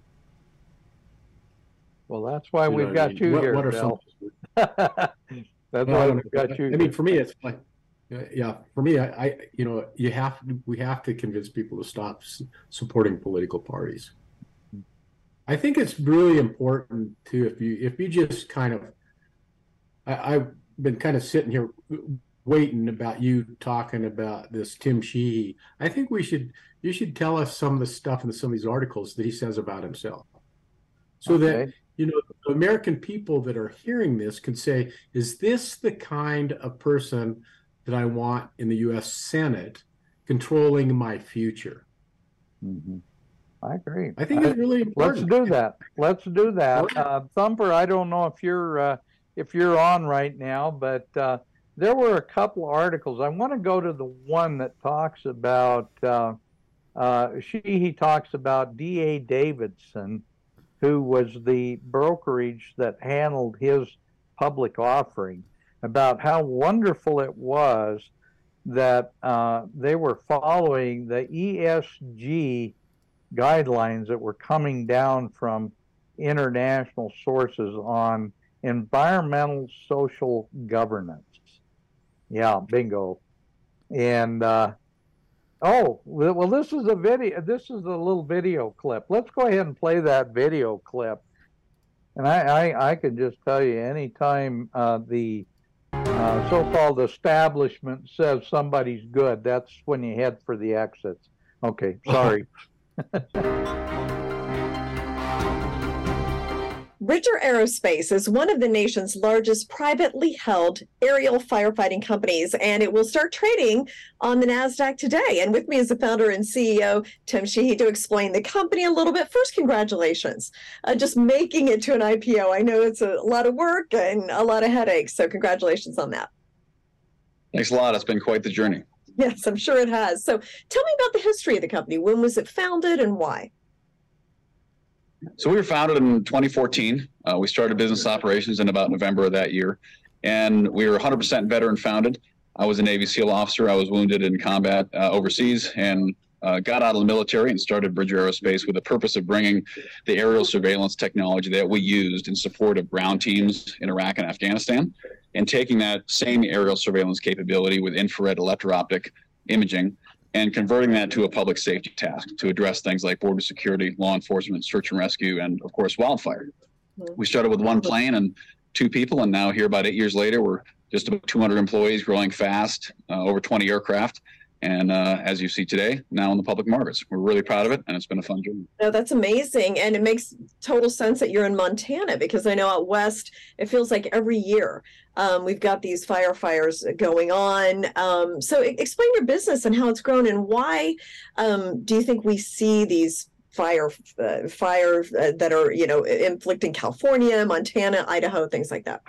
Well, that's why You we've what I got mean? you What, here, what are Bill. some? that's why we've got you. I mean, for me, it's like, yeah, for me, I, I, you know, you have, we have to convince people to stop s- supporting political parties. I think it's really important too, if you, if you just kind of, I, I've been kind of sitting here waiting about you talking about this Tim Sheehy. I think we should, you should tell us some of the stuff in some of these articles that he says about himself. So that you know, the American people that are hearing this can say, is this the kind of person that I want in the U.S. Senate controlling my future? Mhm. I agree. I think it's really important. Let's do that. Let's do that. Uh, Thumper, I don't know if you're uh, if you're on right now, but uh, there were a couple articles. I want to go to the one that talks about. Uh, uh, Sheehy talks about D.A. Davidson, who was the brokerage that handled his public offering, about how wonderful it was that uh, they were following the ESG guidelines that were coming down from international sources on environmental social governance. Yeah, bingo. And uh, oh, well, this is a video. This is a little video clip. Let's go ahead and play that video clip. And I, I, I can just tell you, anytime uh, the uh, so-called establishment says somebody's good, that's when you head for the exits. Okay, sorry. Bridger Aerospace is one of the nation's largest privately held aerial firefighting companies, and it will start trading on the NASDAQ today. And with me is the founder and CEO, Tim Sheehy, to explain the company a little bit. First, congratulations. Uh, just making it to an IPO. I know it's a lot of work and a lot of headaches, so congratulations on that. Thanks a lot. It's been quite the journey. Yes, I'm sure it has. So tell me about the history of the company. When was it founded and why? So we were founded in 2014. Uh, we started business operations in about November of that year, and we were 100% veteran founded. I was a Navy SEAL officer. I was wounded in combat uh, overseas and uh, got out of the military and started Bridger Aerospace with the purpose of bringing the aerial surveillance technology that we used in support of ground teams in Iraq and Afghanistan, and taking that same aerial surveillance capability with infrared electro-optic imaging and converting that to a public safety task to address things like border security, law enforcement, search and rescue, and of course wildfire. Mhm. We started with one plane and two people, and now here about eight years later, we're just about 200 employees, growing fast, uh, over 20 aircraft, and uh, as you see today, now in the public markets. We're really proud of it, and it's been a fun journey. No, that's amazing. And it makes total sense that you're in Montana because I know out west, it feels like every year um, we've got these firefires going on. Um, so explain your business and how it's grown and why um, do you think we see these fire uh, fire uh, that are you know inflicting California, Montana, Idaho, things like that?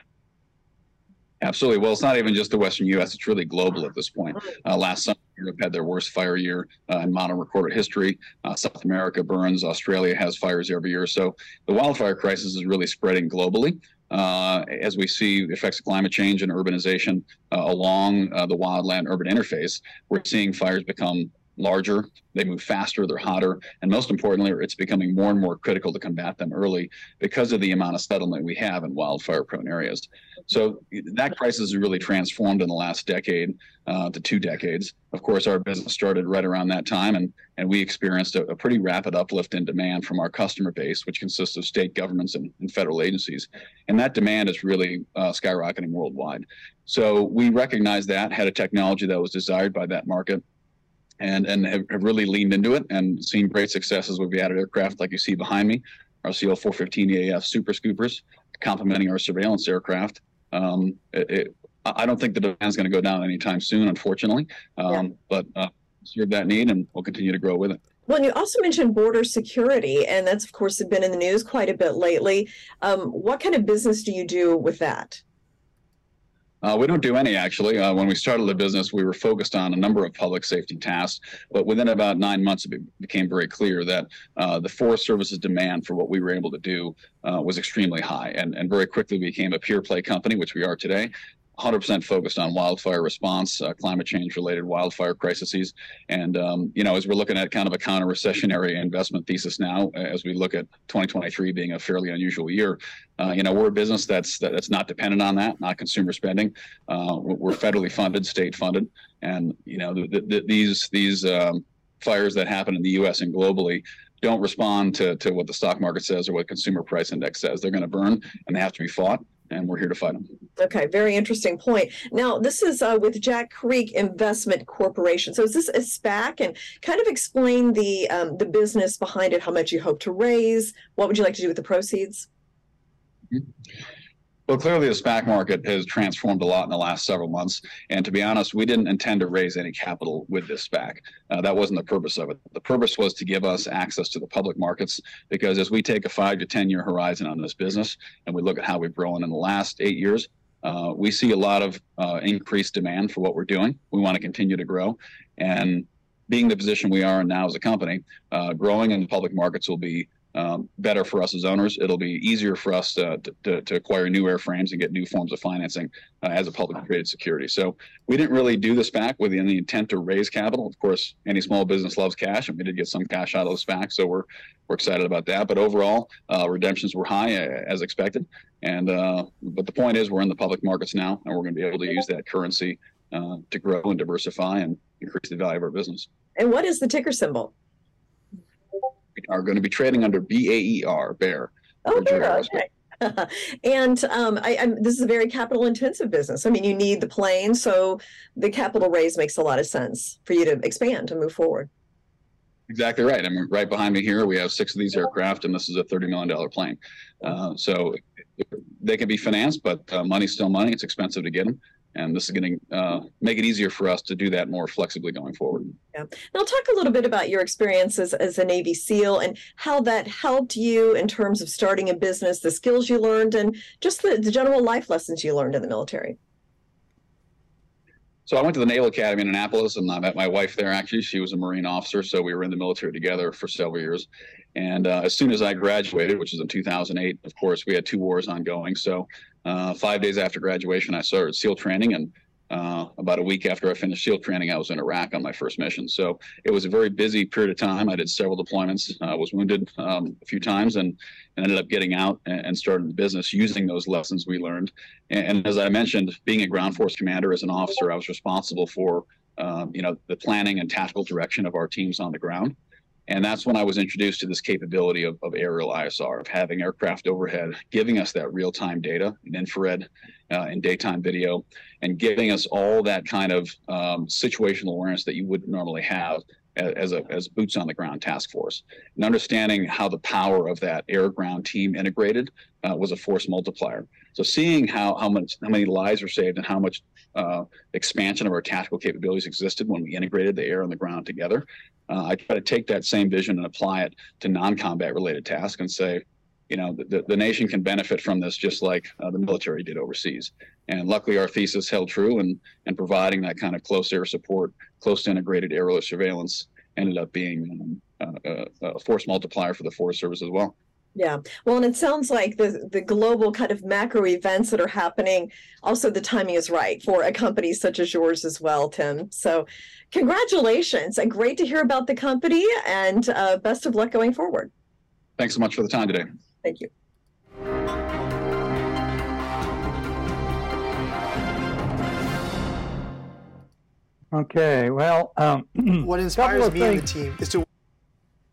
Absolutely. Well, it's not even just the Western U.S. It's really global at this point. Uh, last summer, Europe had their worst fire year uh, in modern recorded history. Uh, South America burns. Australia has fires every year. So the wildfire crisis is really spreading globally. Uh, as we see the effects of climate change and urbanization uh, along uh, the wildland urban interface, we're seeing fires become larger, they move faster, they're hotter, and most importantly, it's becoming more and more critical to combat them early because of the amount of settlement we have in wildfire prone areas. So that crisis has really transformed in the last decade uh, to two decades. Of course, our business started right around that time, and, and we experienced a, a pretty rapid uplift in demand from our customer base, which consists of state governments and, and federal agencies. And that demand is really uh, skyrocketing worldwide. So we recognized that, had a technology that was desired by that market, and and have, have really leaned into it and seen great successes with the added aircraft like you see behind me, our CL 415 EAF Super Scoopers, complementing our surveillance aircraft. Um, it, it, I don't think the demand is going to go down anytime soon, unfortunately. Um, But uh, serve that need, and we'll continue to grow with it. Well, and you also mentioned border security, and that's of course been in the news quite a bit lately. Um, what kind of business do you do with that? Uh, we don't do any actually. Uh, when we started the business, we were focused on a number of public safety tasks, but within about nine months, it be- became very clear that uh, the Forest Service's demand for what we were able to do uh, was extremely high, and and very quickly became a pure play company, which we are today. 100% focused on wildfire response, uh, climate change related wildfire crises. And, um, you know, as we're looking at kind of a counter recessionary investment thesis now, as we look at 2023 being a fairly unusual year, uh, you know, we're a business that's that's not dependent on that, not consumer spending. Uh, we're federally funded, state funded, and you know, the, the, these these um, fires that happen in the U.S. and globally don't respond to to what the stock market says or what consumer price index says. They're going to burn, and they have to be fought, and we're here to fight them. Okay, very interesting point. Now, this is uh, with Jack Creek Investment Corporation. So, is this a SPAC? And kind of explain the um, the business behind it. How much you hope to raise? What would you like to do with the proceeds? Well, clearly the SPAC market has transformed a lot in the last several months. And to be honest, we didn't intend to raise any capital with this SPAC. Uh, that wasn't the purpose of it. The purpose was to give us access to the public markets because as we take a five to 10 year horizon on this business and we look at how we've grown in the last eight years, uh, we see a lot of uh, increased demand for what we're doing. We want to continue to grow. And being the position we are in now as a company, uh, growing in the public markets will be um, better for us as owners. It'll be easier for us to, to, to acquire new airframes and get new forms of financing uh, as a publicly traded security. So we didn't really do the SPAC with any intent to raise capital. Of course, any small business loves cash, and we did get some cash out of the SPAC, so we're we're excited about that. But overall, uh, redemptions were high uh, as expected. And uh, but the point is, we're in the public markets now, and we're going to be able to use that currency uh, to grow and diversify and increase the value of our business. And what is the ticker symbol? Are going to be trading under BAER, Bear. Oh, Aerospace. okay. and um, I, I'm, this is a very capital intensive business. I mean, you need the plane, so the capital raise makes a lot of sense for you to expand and move forward. Exactly right. I mean, right behind me here, we have six of these aircraft, and this is a $30 million plane. Uh, so they can be financed, but uh, money's still money. It's expensive to get them. And this is going to uh, make it easier for us to do that more flexibly going forward. Yeah. Now, talk a little bit about your experiences as a Navy SEAL and how that helped you in terms of starting a business, the skills you learned, and just the, the general life lessons you learned in the military. So I went to the Naval Academy in Annapolis, and I met my wife there. Actually, she was a Marine officer, so we were in the military together for several years. And uh, as soon as I graduated, which was in 2008, of course, we had two wars ongoing. So uh, five days after graduation, I started SEAL training, and uh, about a week after I finished SEAL training, I was in Iraq on my first mission. So it was a very busy period of time. I did several deployments. I was wounded um, a few times and, and, ended up getting out and, and starting the business using those lessons we learned. And, and, as I mentioned, being a ground force commander as an officer, I was responsible for um, you know the planning and tactical direction of our teams on the ground. And that's when I was introduced to this capability of, of aerial ISR, of having aircraft overhead, giving us that real time data in infrared uh, daytime video, and giving us all that kind of um, situational awareness that you wouldn't normally have as a as boots on the ground task force. And understanding how the power of that air ground team integrated uh, was a force multiplier. So seeing how how much how many lives were saved and how much uh, expansion of our tactical capabilities existed when we integrated the air and the ground together uh, I try to take that same vision and apply it to non-combat related tasks and say, you know, the, the nation can benefit from this just like uh, the military did overseas. And luckily, our thesis held true, and and providing that kind of close air support, close integrated aerial surveillance ended up being um, a, a force multiplier for the Forest Service as well. Yeah. Well, and it sounds like the the global kind of macro events that are happening, also the timing is right for a company such as yours as well, Tim. So congratulations and great to hear about the company and uh, best of luck going forward. Thanks so much for the time today. Thank you. Okay, well, um, what inspires me things, and the team is to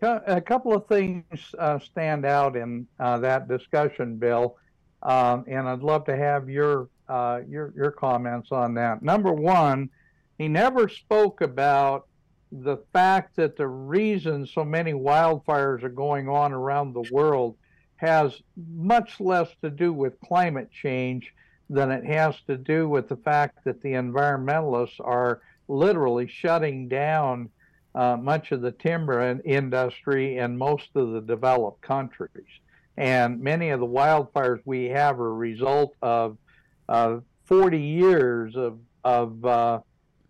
a couple of things uh, stand out in uh, that discussion, Bill, um, and I'd love to have your uh, your your comments on that. Number one, he never spoke about the fact that the reason so many wildfires are going on around the world has much less to do with climate change than it has to do with the fact that the environmentalists are literally shutting down uh, much of the timber industry in most of the developed countries. And many of the wildfires we have are a result of uh, 40 years of, of uh,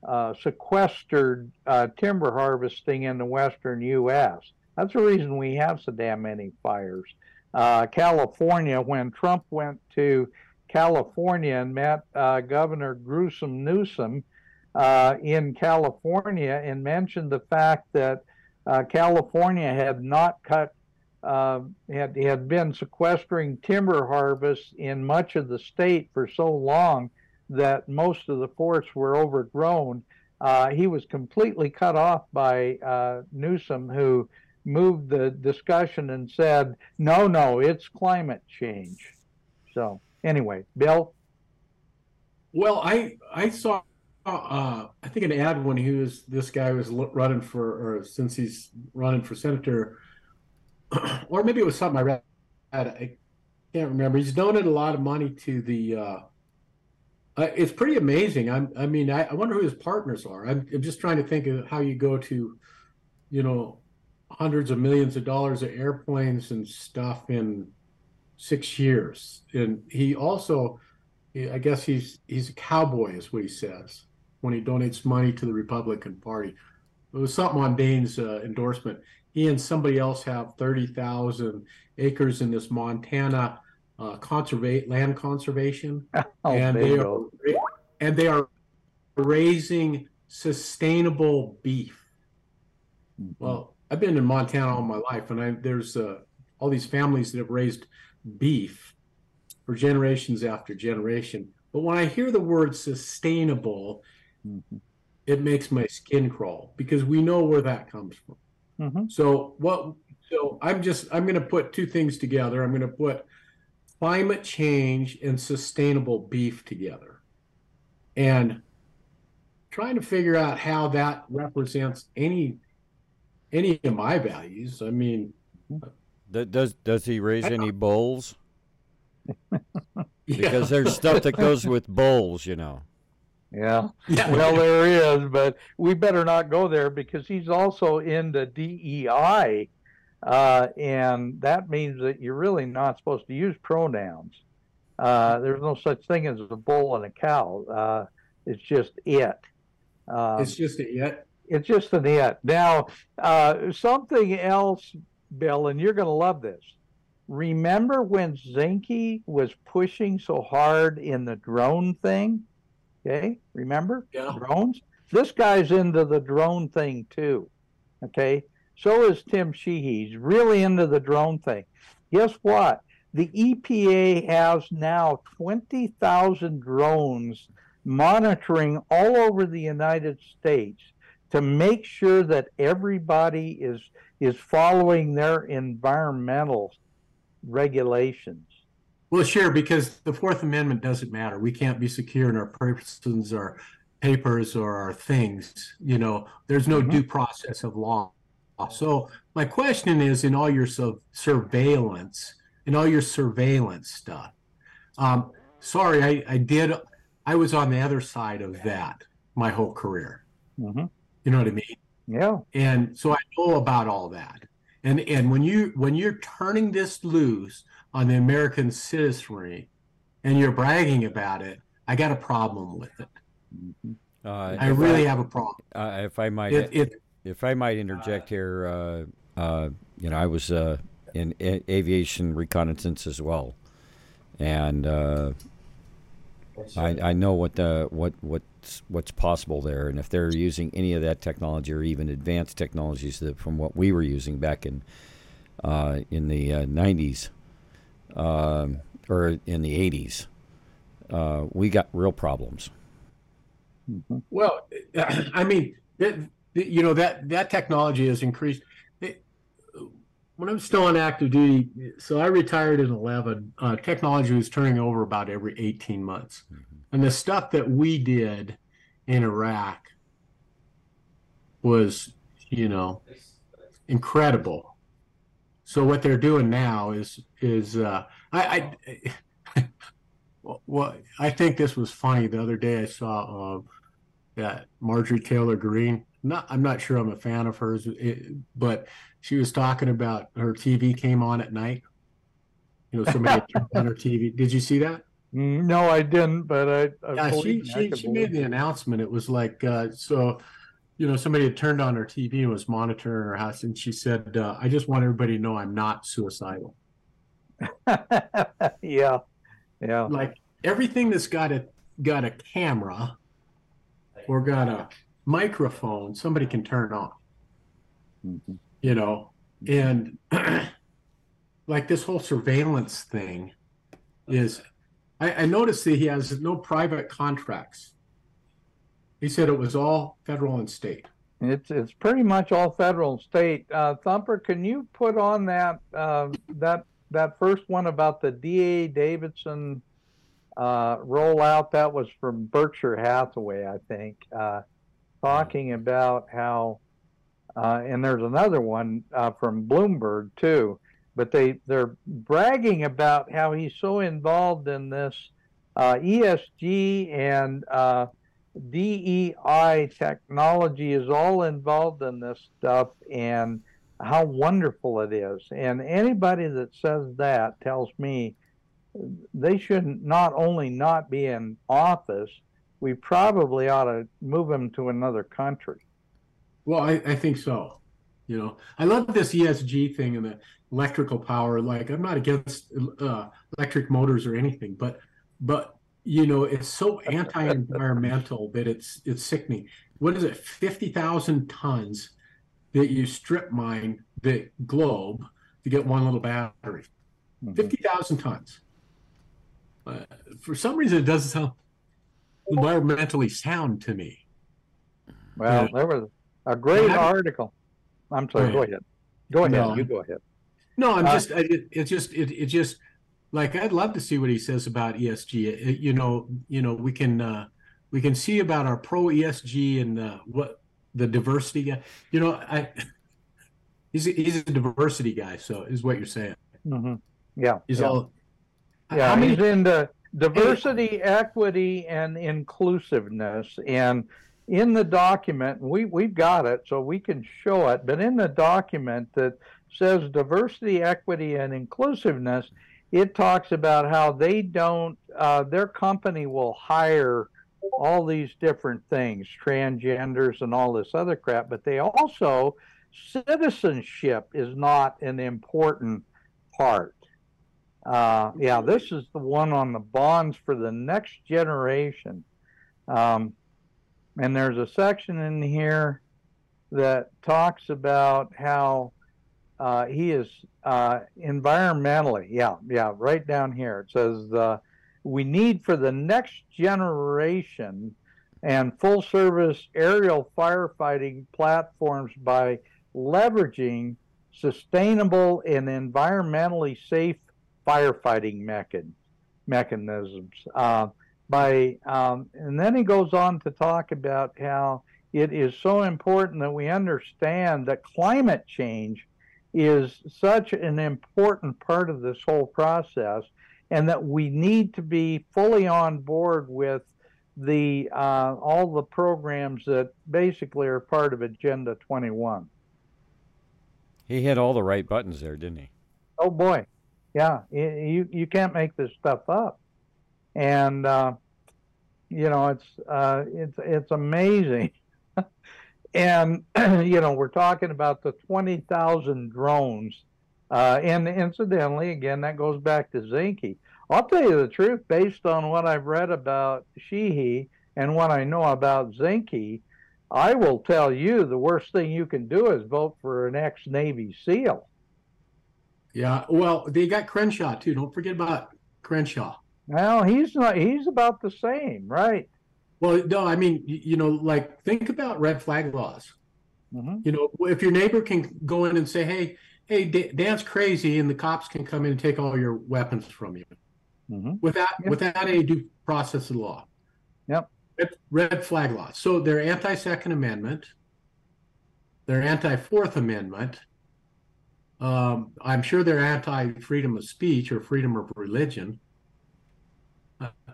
uh sequestered uh, timber harvesting in the western U.S. That's the reason we have so damn many fires. Uh, California, when Trump went to California and met Governor Gruesome Newsom, uh, in California and mentioned the fact that uh, California had not cut, uh, had, had been sequestering timber harvests in much of the state for so long that most of the forests were overgrown. Uh, he was completely cut off by uh, Newsom, who moved the discussion and said, no, no, it's climate change. So, anyway, Bill? Well, I, I saw uh, I think an ad when he was this guy was running for, or since he's running for senator, or maybe it was something I read. I can't remember. He's donated a lot of money to the. Uh, uh, it's pretty amazing. I'm, I mean, I, I, wonder who his partners are. I'm, I'm just trying to think of how you go to, you know, hundreds of millions of dollars of airplanes and stuff in six years. And he also, I guess he's he's a cowboy, is what he says when he donates money to the Republican Party. It was something on Daines' uh, endorsement. He and somebody else have 30,000 acres in this Montana uh, conservate land conservation, oh, and they are and they are raising sustainable beef. Mm-hmm. Well, I've been in Montana all my life, and I, there's uh, all these families that have raised beef for generations after generation. But when I hear the word sustainable, Mm-hmm. It makes my skin crawl because we know where that comes from. Mm-hmm. So what? So I'm just I'm going to put two things together. I'm going to put climate change and sustainable beef together, and trying to figure out how that represents any any of my values. I mean, does does he raise any bulls? because there's stuff that goes with bulls, you know. Yeah. yeah. Well, there is, but we better not go there because he's also into DEI. Uh, and that means that you're really not supposed to use pronouns. Uh, there's no such thing as a bull and a cow. Uh, it's just it. Uh, It's just it. yet. It's just an it. Now, uh, something else, Bill, and you're going to love this. Remember when Zinke was pushing so hard in the drone thing? Okay, remember Yeah. drones? This guy's into the drone thing too. Okay, so is Tim Sheehy. He's really into the drone thing. Guess what? The EPA has now 20,000 drones monitoring all over the United States to make sure that everybody is is following their environmental regulations. Well, sure, because the Fourth Amendment doesn't matter. We can't be secure in our persons or papers or our things. You know, there's no Mhm. due process of law. So my question is, in all your sur- surveillance, in all your surveillance stuff, um, sorry, I, I did, I was on the other side of that my whole career. Mhm. You know what I mean? Yeah. and so I know about all that. And and when you when you're turning this loose on the American citizenry, and you're bragging about it, I got a problem with it. Uh, I if really have a problem. uh, if I might, It, it if I might interject here, uh, uh, you know, I was uh, in a- aviation reconnaissance as well, and uh, I, I know what the what what what's what's possible there, and if they're using any of that technology or even advanced technologies that from what we were using back in uh, in the uh, '90s um, or in the '80s, uh, we got real problems. well, I mean, that, you know that that technology has increased. It, when I was still on active duty, so I retired in 11, uh, technology was turning over about every 18 months. And the stuff that we did in Iraq was, you know, incredible. So what they're doing now is, is, uh, I, I, well, I think this was funny. The other day I saw, uh, that Marjorie Taylor Greene, not, I'm not sure I'm a fan of hers, it, but she was talking about her TV came on at night. You know, somebody on her TV. Did you see that? No, I didn't, but I, I Yeah, she she, she made the announcement. It was like uh, so, you know, somebody had turned on her TV and was monitoring her house, and she said, uh, "I just want everybody to know I'm not suicidal. yeah, yeah. Like everything that's got a got a camera or got a microphone, somebody can turn on. Mhm. You know, and like this whole surveillance thing is I, I noticed that he has no private contracts. He said it was all federal and state. It's it's pretty much all federal and state. Uh, Thumper, can you put on that uh, that that first one about the DA Davidson uh, rollout? That was from Berkshire Hathaway, I think, uh, talking about how. Uh, and there's another one uh, from Bloomberg too, but they they're bragging about how he's so involved in this uh, ESG and uh, DEI technology is all involved in this stuff and how wonderful it is. And anybody that says that tells me they should not only not be in office, we probably ought to move them to another country. Well, I, I think so. You know, I love this ESG thing and the electrical power. Like, I'm not against uh, electric motors or anything, but but you know, it's so anti-environmental that it's it's sickening. What is it? Fifty thousand tons that you strip mine the globe to get one little battery. Mhm. Fifty thousand tons. Uh, for some reason, it doesn't sound environmentally sound to me. Well, Yeah. there was a great article. I'm sorry, Go go ahead. Go ahead. No. You go ahead. No, I'm Uh, just, I, it, it just, it, it just, like, I'd love to see what he says about ESG. It- you know, you know, we can, uh, we can see about our pro ESG and uh, what the diversity guy. You know, I, he's a, he's a diversity guy. So is what you're saying. hmm Yeah. He's yeah. all. Yeah, he's into diversity, equity, and inclusiveness. And in the document, we we've got it, so we can show it. But in the document that says diversity, equity, and inclusiveness, it talks about how they don't. Uh, their company will hire all these different things, transgenders and all this other crap, but they also citizenship is not an important part. Uh, yeah, this is the one on the bonds for the next generation. Um, and there's a section in here that talks about how uh, he is uh, environmentally, yeah, yeah, right down here. It says uh, we need for the next generation and full service aerial firefighting platforms by leveraging sustainable and environmentally safe firefighting mechan- mechanisms. Uh, by um, and then he goes on to talk about how it is so important that we understand that climate change is such an important part of this whole process and that we need to be fully on board with the uh, all the programs that basically are part of agenda 21 He hit all the right buttons there, didn't he? oh boy. Yeah you you can't make this stuff up. And uh, you know it's uh, it's it's amazing and you know we're talking about the 20,000 drones uh, and incidentally again that goes back to Zinke I'll tell you the truth based on what I've read about Sheehy and what I know about Zinke I will tell you the worst thing you can do is vote for an ex-Navy SEAL Yeah. Well, they got Crenshaw too. Don't forget about Crenshaw. Well, he's not. He's about the same, right? Well, no, I mean, you know, like think about red flag laws. hmm You know, if your neighbor can go in and say, "Hey, hey, Da- Dan's crazy," and the cops can come in and take all your weapons from you hmm without Yep. without any due process of law. Yep. Red, red flag laws. So they're anti Second Amendment. They're anti Fourth Amendment. Um, I'm sure they're anti freedom of speech or freedom of religion.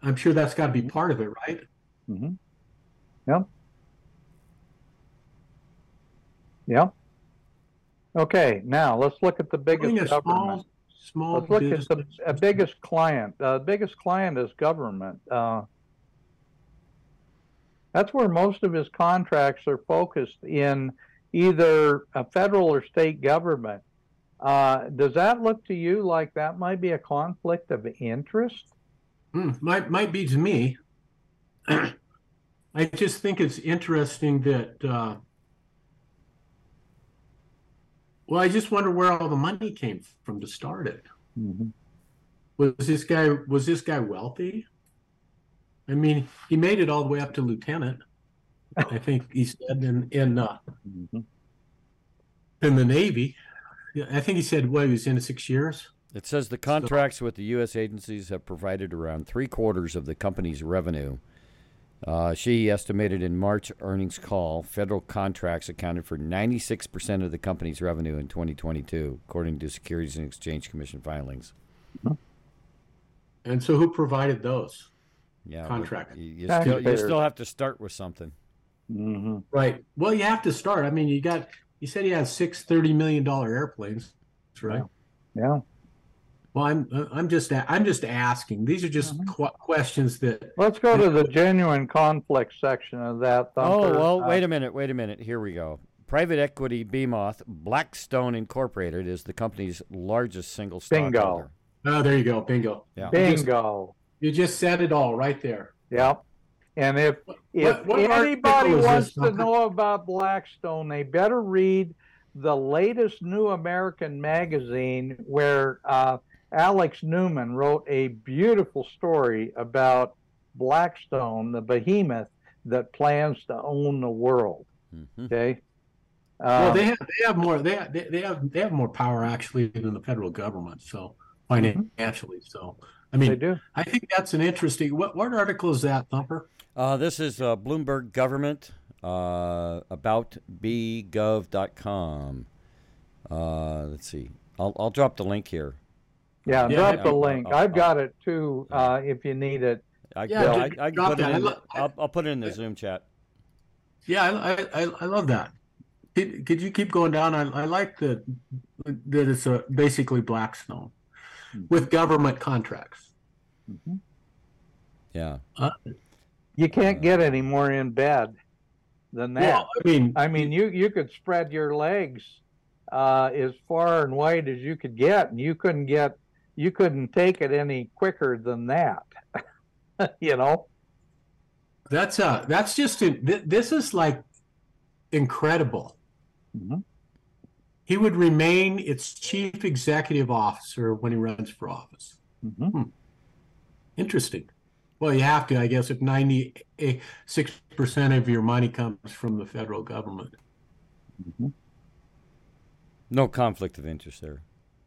I'm sure that's got to be part of it, right? Hmm Yep. Yep. Okay, now let's look at the biggest a government. small, small Let's look at the uh, biggest client. Uh, biggest client is government. Uh, that's where most of his contracts are focused in either a federal or state government. Uh, does that look to you like that might be a conflict of interest? Hmm, might might be to me. I just think it's interesting that. Uh, well, I just wonder where all the money came from to start it. Mm-hmm. Was this guy was this guy wealthy? I mean, he made it all the way up to lieutenant. I think he said in in uh, Mm-hmm. in the Navy. I think he said what he was in six years. It says the contracts with the U.S. agencies have provided around three quarters of the company's revenue. Uh, she estimated in March earnings call, federal contracts accounted for 96% of the company's revenue in 2022, according to Securities and Exchange Commission filings. And so, who provided those? Yeah, but Contract. You, you, still, you still have to start with something. Mm-hmm. Right. Well, you have to start. I mean, you got. You said he had six thirty million dollar airplanes, That's right? Yeah. Well, I'm I'm just a- I'm just asking. These are just Mhm. qu- questions that. Let's go to the genuine conflict section of that. Oh, well, Uh, wait a minute, wait a minute. Here we go. Private equity BMOth Blackstone Incorporated is the company's largest single Bingo. stockholder. Oh, there you go. Bingo. Yeah. You just- Bingo. You just said it all right there. Yep. And if if What- what anybody wants to know about Blackstone, they better read the latest New American magazine, where uh, Alex Newman wrote a beautiful story about Blackstone, the behemoth that plans to own the world. Mhm. Okay. well, Um, they have they have more they have, they, they have they have more power actually than the federal government. So financially, so I they mean, do. I think that's an interesting. What what article is that, Thumper? Uh, this is uh, Bloomberg Government uh, about bgov.com. Uh, let's see. I'll, I'll drop the link here. Yeah, Yeah, drop yeah. the link. I'll- I've I'll- got it too. Uh, if you need it. I, Yeah, I, just I, can drop put it that. I in. The, lo- I'll, I'll put it in the Zoom chat. Yeah, I I, I, I love that. Could, could you keep going down? I, I like the that it's a basically Blackstone with government contracts. Yeah. Uh, You can't get any more in bed than that. Well, I mean, I mean, you you could spread your legs uh, as far and wide as you could get, and you couldn't get you couldn't take it any quicker than that. you know? that's uh that's just th- this is like incredible. Mhm. He would remain its chief executive officer when he runs for office. Mhm. Interesting. Well, you have to, I guess, if ninety-six percent of your money comes from the federal government. No conflict of interest there.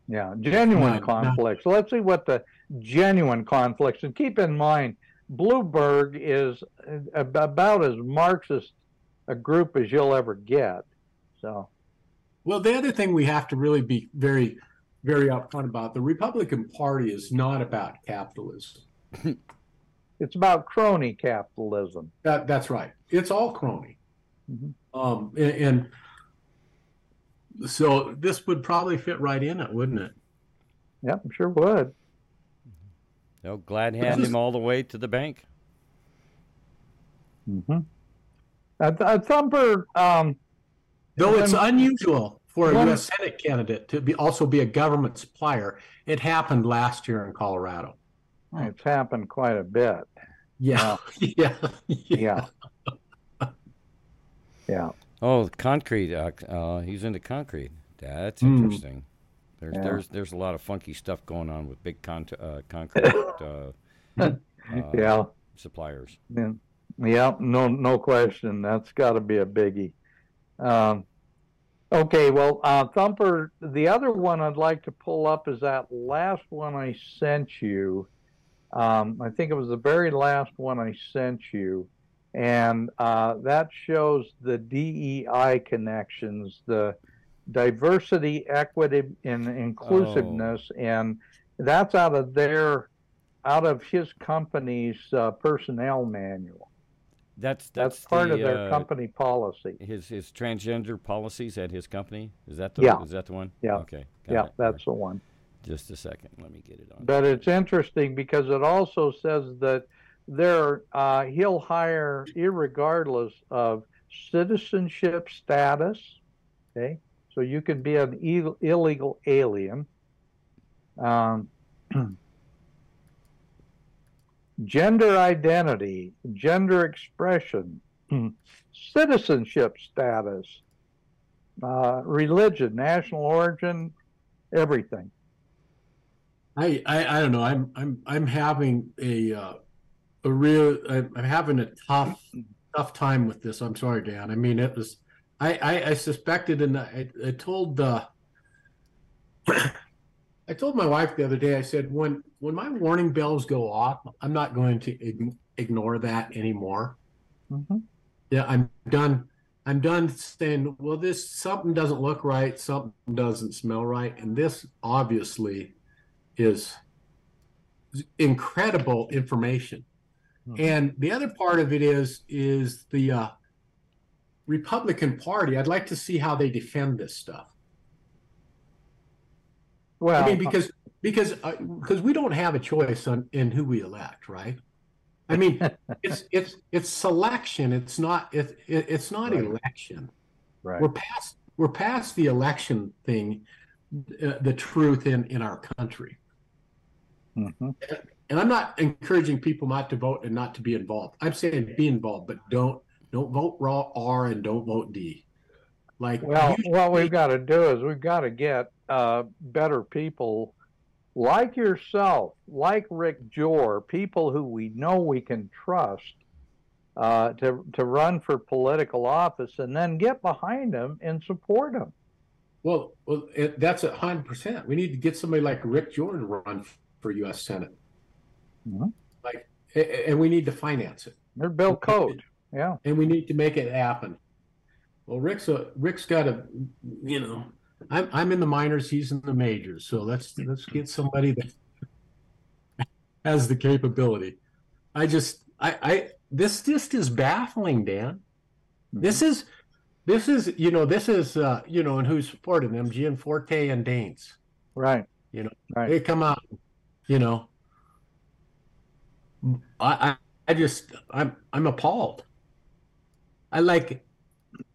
Yeah, genuine None, conflicts. Let's see what the genuine conflicts. And keep in mind, Bloomberg is about as Marxist a group as you'll ever get. So, Well, the other thing we have to really be very, very upfront about the Republican Party is not about capitalism. it's about crony capitalism. That that's right. It's all crony. Mhm. Um, and, and so this would probably fit right in it, wouldn't it? Yep, sure would. They'll glad hand is- him all the way to the bank. Mm-hmm. A, a thumper. Um, Though it's Then- unusual for a One- U.S. Senate candidate to be also be a government supplier, it happened last year in Colorado. it's happened quite a bit. Yeah, yeah, Yeah. Yeah. Oh, concrete. Uh, uh, he's into concrete. That's Hmm. interesting. There's Yeah. there's there's a lot of funky stuff going on with big con- uh, concrete uh, uh, Yeah. suppliers. Yeah, yeah, no, no question. That's got to be a biggie. Um, okay, well, uh, Thumper, the other one I'd like to pull up is that last one I sent you. Um, I think it was the very last one I sent you, and uh, that shows the DEI connections, the diversity, equity, and inclusiveness, and that's out of their out of his company's uh, personnel manual. That's That's, that's, part the, of their uh, company policy. His his transgender policies at his company. Is that the Yeah. is that the one? Yeah. Okay. Yeah, it. that's the one. Just a second. Let me get it on. But it's interesting because it also says that there uh, he'll hire irregardless of citizenship status. Okay, so you can be an Ill- illegal alien. Um, gender identity, gender expression, citizenship status, uh, religion, national origin, everything. I, I I don't know. I'm I'm I'm having a uh, a real. I'm I'm having a tough tough time with this. I'm sorry, Dan. I mean, it was. I I, I suspected, and I, I told the. I told my wife the other day. I said, when when my warning bells go off, I'm not going to ign- ignore that anymore. Mhm. Yeah, I'm done. I'm done saying, well, this something doesn't look right, something doesn't smell right, and this obviously is incredible information. Mhm. And the other part of it is is the uh, Republican Party. I'd like to see how they defend this stuff. Well, I mean, because because because we don't have a choice on in who we elect, right? I mean, it's it's it's selection. It's not it's it's not Right. election. right. We're past we're past the election thing, uh, the truth in in our country. Mhm. And I'm not encouraging people not to vote and not to be involved. I'm saying be involved, but don't don't vote raw R and don't vote D. Like Well, what we've got to do is we've got to get uh, better people like yourself, like Rick Jore, people who we know we can trust uh, to to run for political office, and then get behind them and support them. Well, well, it, that's a hundred percent. We need to get somebody like Rick Jordan to run for U.S. Senate. Mhm. Like, a- a- and we need to finance it, They're Bill Coate, yeah. and we need to make it happen. Well, Rick's a, Rick's got a, you know, I'm I'm in the minors, he's in the majors, so let's let's get somebody that has the capability. I just, I, I, this just is baffling, Dan. This is, this is, you know, this is, uh, you know, and who's supporting them? Gianforte and Daines. Right. You know, Right. They come out, you know. I, I just I'm I'm appalled. I like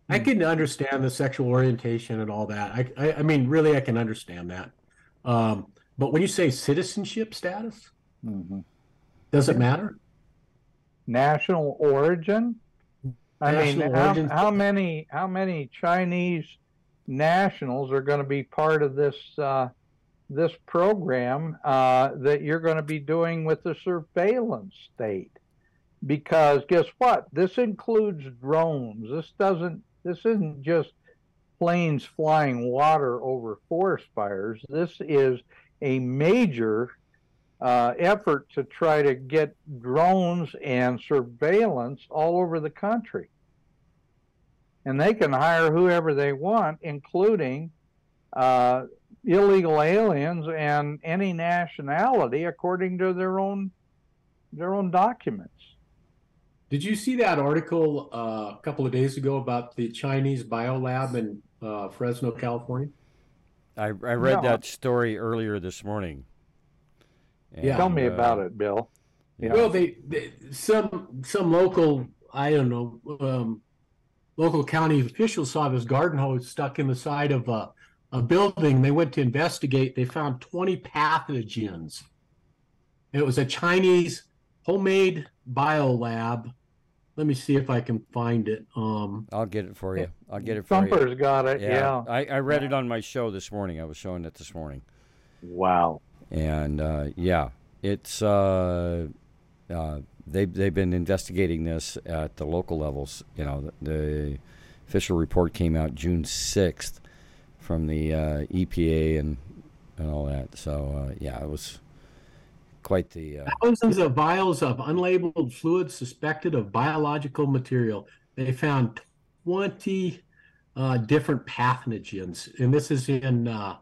I can understand the sexual orientation and all that. I I, I mean really I can understand that. Um, but when you say citizenship status, Mhm. does it matter? National origin. I mean, National how, how many how many Chinese nationals are going to be part of this uh, this program uh, that you're going to be doing with the surveillance state? Because guess what? This includes drones. This doesn't. This isn't just planes flying water over forest fires. This is a major uh, effort to try to get drones and surveillance all over the country. And they can hire whoever they want, including uh, illegal aliens and any nationality, according to their own their own documents. Did you see that article uh, a couple of days ago about the Chinese biolab in uh, Fresno, California? I, I read No. that story earlier this morning. Yeah. Tell me uh, about it, Bill. Yeah. Well, they, they some some local I don't know um, local county officials saw this garden hose stuck in the side of a, a building. They went to investigate. They found twenty pathogens. It was a Chinese homemade biolab. Let me see if I can find it. Um, I'll get it for you. I'll get it for you. Thumper's got it. Yeah. I, I read it on my show this morning. I was showing it this morning. Wow. and uh, yeah, it's uh, uh, they they've been investigating this at the local levels. You know, the, the official report came out June sixth from the uh, EPA and and all that. So uh, yeah, it was quite the. Uh, thousands of vials of unlabeled fluid suspected of biological material. They found 20 uh, different pathogens, and this is in uh,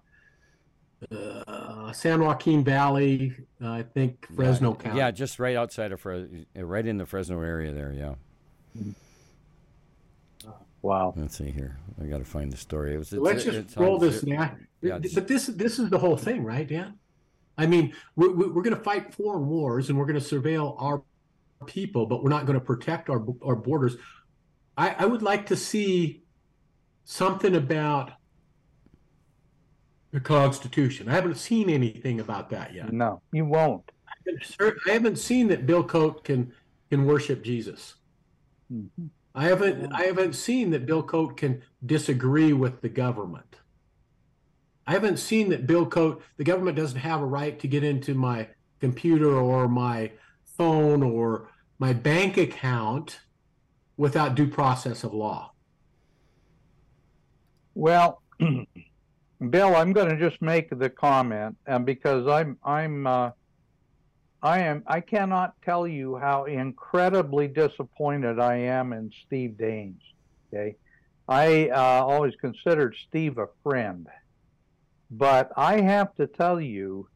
uh, San Joaquin Valley, uh, I think Fresno County. yeah, just right outside of Fresno, right in the Fresno area there. Yeah. Wow. Let's see here. I got to find the story. It was. So let's just it's on roll this Zip- now. Yeah, but this this is the whole thing, right, Dan? I mean, we're, we're going to fight foreign wars and we're going to surveil our people, but we're not going to protect our our borders. I, I would like to see something about the Constitution. I haven't seen anything about that yet. No, you won't. I haven't seen that Bill Coate can can worship Jesus. Mhm. I haven't I haven't seen that Bill Coate can disagree with the government. I haven't seen that Bill Coate the government doesn't have a right to get into my computer or my phone or my bank account without due process of law. Well, Bill, I'm going to just make the comment, and because I'm I'm uh, I am I cannot tell you how incredibly disappointed I am in Steve Daines. Okay, I uh, always considered Steve a friend, but I have to tell you.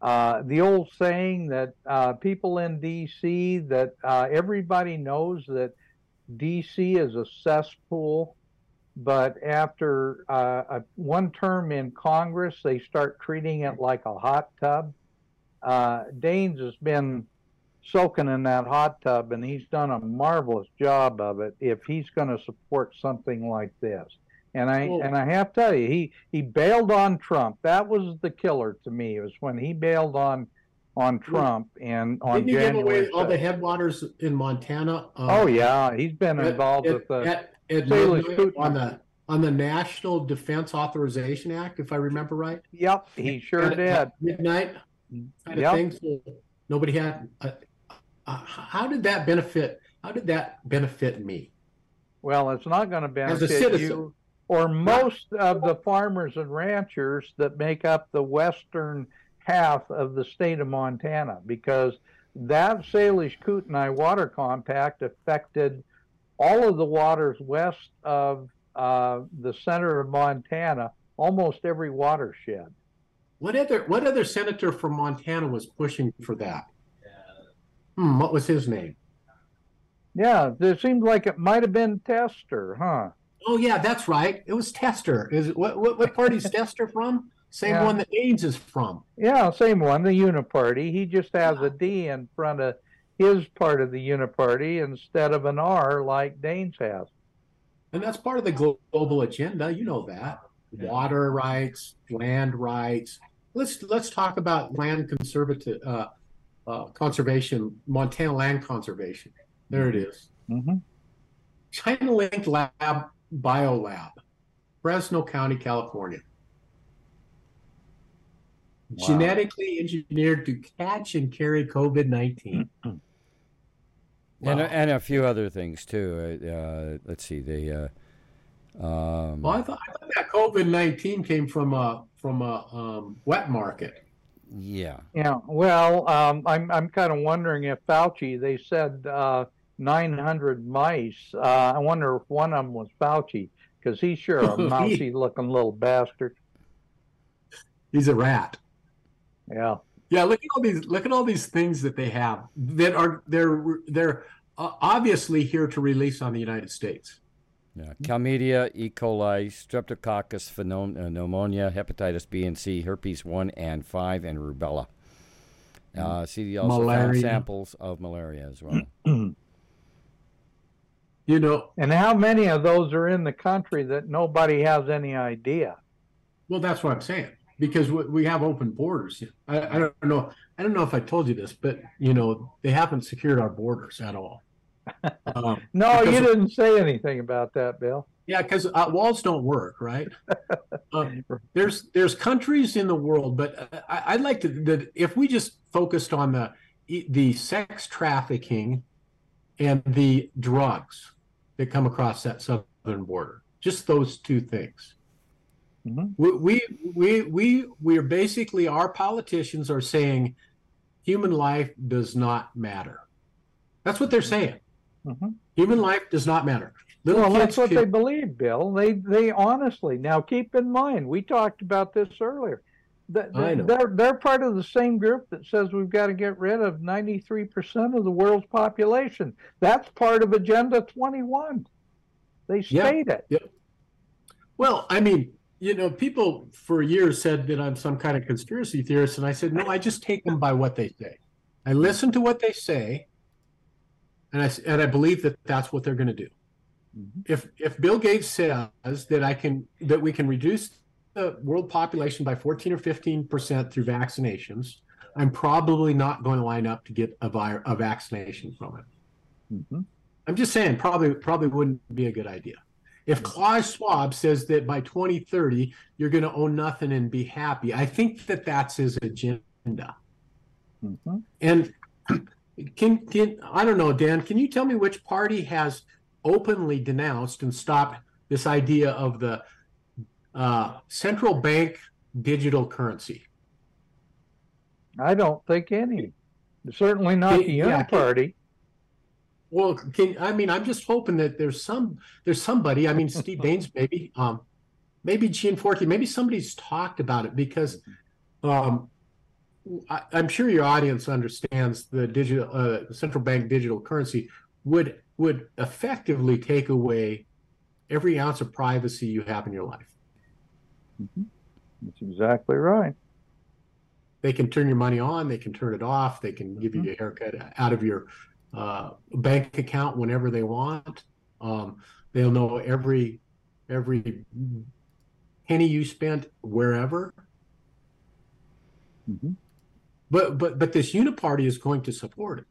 Uh, the old saying that uh, people in D.C. that uh, everybody knows that D.C. is a cesspool but after uh, a, one term in Congress, they start treating it like a hot tub. Uh, Daines has been soaking in that hot tub, and he's done a marvelous job of it. If he's going to support something like this, and I Well- and I have to tell you, he he bailed on Trump. That was the killer to me. It was when he bailed on on Trump and on Didn't you give away all the headwaters in Montana? uh, oh yeah, he's been involved at- with the. at- at Salish midnight Kootenai. on the on the National Defense Authorization Act, if I remember right. Yep, he sure At- did. at Midnight kind of Yep. nobody had. Uh, uh, how did that benefit? How did that benefit me? Well, it's not going to benefit you or most of the farmers and ranchers that make up the western half of the state of Montana because that Salish Kootenai water compact affected all of the waters west of uh, the center of Montana, almost every watershed. What other What other senator from Montana was pushing for that? Hmm, what was his name? Yeah, it seems like it might have been Tester, huh? Oh yeah, that's right. It was Tester. Is it what what, what party's Tester from? Same Yeah. one that Ains is from. Yeah, same one, the Uniparty. He just has a D in front of his part of the uniparty instead of an R like Daines has. And that's part of the global agenda. You know that water rights, land rights. Let's let's talk about land conservative uh, uh, conservation, Montana land conservation. There it is. Mm-hmm. China Link Lab Biolab, Fresno County, California. Wow. Genetically engineered to catch and carry COVID 19. and, a, and a few other things too. Uh, uh, let's see. They. Uh, um, Well, I thought, I thought that COVID 19 came from a, from a um, wet market. yeah. Yeah, well, um, I'm I'm kind of wondering if Fauci. They said uh, 900 mice. Uh, I wonder if one of them was Fauci because he's sure a mousy looking little bastard. He's a rat. Yeah. Yeah, look at all these look at all these things that they have that are they're they're uh, obviously here to release on the United States. Yeah, Chlamydia, E. coli, Streptococcus, phenom- uh, pneumonia, hepatitis B and C, herpes 1 and 5, and rubella. Uh, see, they also found samples of malaria as well. You know, And how many of those are in the country that nobody has any idea? well, that's what I'm saying because we, we have open borders. I, I don't know. I don't know if I told you this, but you know, they haven't secured our borders at all. Um, No, you didn't say anything about that, Bill. Yeah, because uh, walls don't work, right? um, there's there's countries in the world, but I, I'd like to that if we just focused on the the sex trafficking and the drugs that come across that southern border, just those two things. Mhm. We, we we we we are basically our politicians are saying human life does not matter. That's what they're saying. Mhm. Human life does not matter. Little Well, that's what can- they believe, Bill. They they honestly. Now, keep in mind, we talked about this earlier. Th- I know. They're they're part of the same group that says we've got to get rid of 93% of the world's population. That's part of Agenda 21. They Yeah. state it. Well, I mean, you know, people for years said that I'm some kind of conspiracy theorist, and I said, no, I just take them by what they say. I listen to what they say, and I and I believe that that's what they're going to do. If if Bill Gates says that I can that we can reduce the world population by 14 or 15 percent through vaccinations, I'm probably not going to line up to get a, vi- a vaccination from it. Mhm. I'm just saying, probably probably wouldn't be a good idea. If Klaus Schwab says that by 2030 you're going to own nothing and be happy, I think that that's his agenda. Mhm. And can can I don't know, Dan? Can you tell me which party has openly denounced and stopped this idea of the uh, central bank digital currency? I don't think any. Certainly not the Yeah, can- Uniparty. Well, can I mean I'm just hoping that there's some there's somebody. I mean Steve Daines maybe, um, maybe Gianforte, maybe somebody's talked about it because um, I, I'm sure your audience understands the digital uh, central bank digital currency would would effectively take away every ounce of privacy you have in your life. That's exactly right. They can turn your money on, they can turn it off, they can give you a haircut out of your uh, bank account whenever they want. Um, they'll know every every penny you spent wherever. Mhm. But but but this uniparty is going to support it.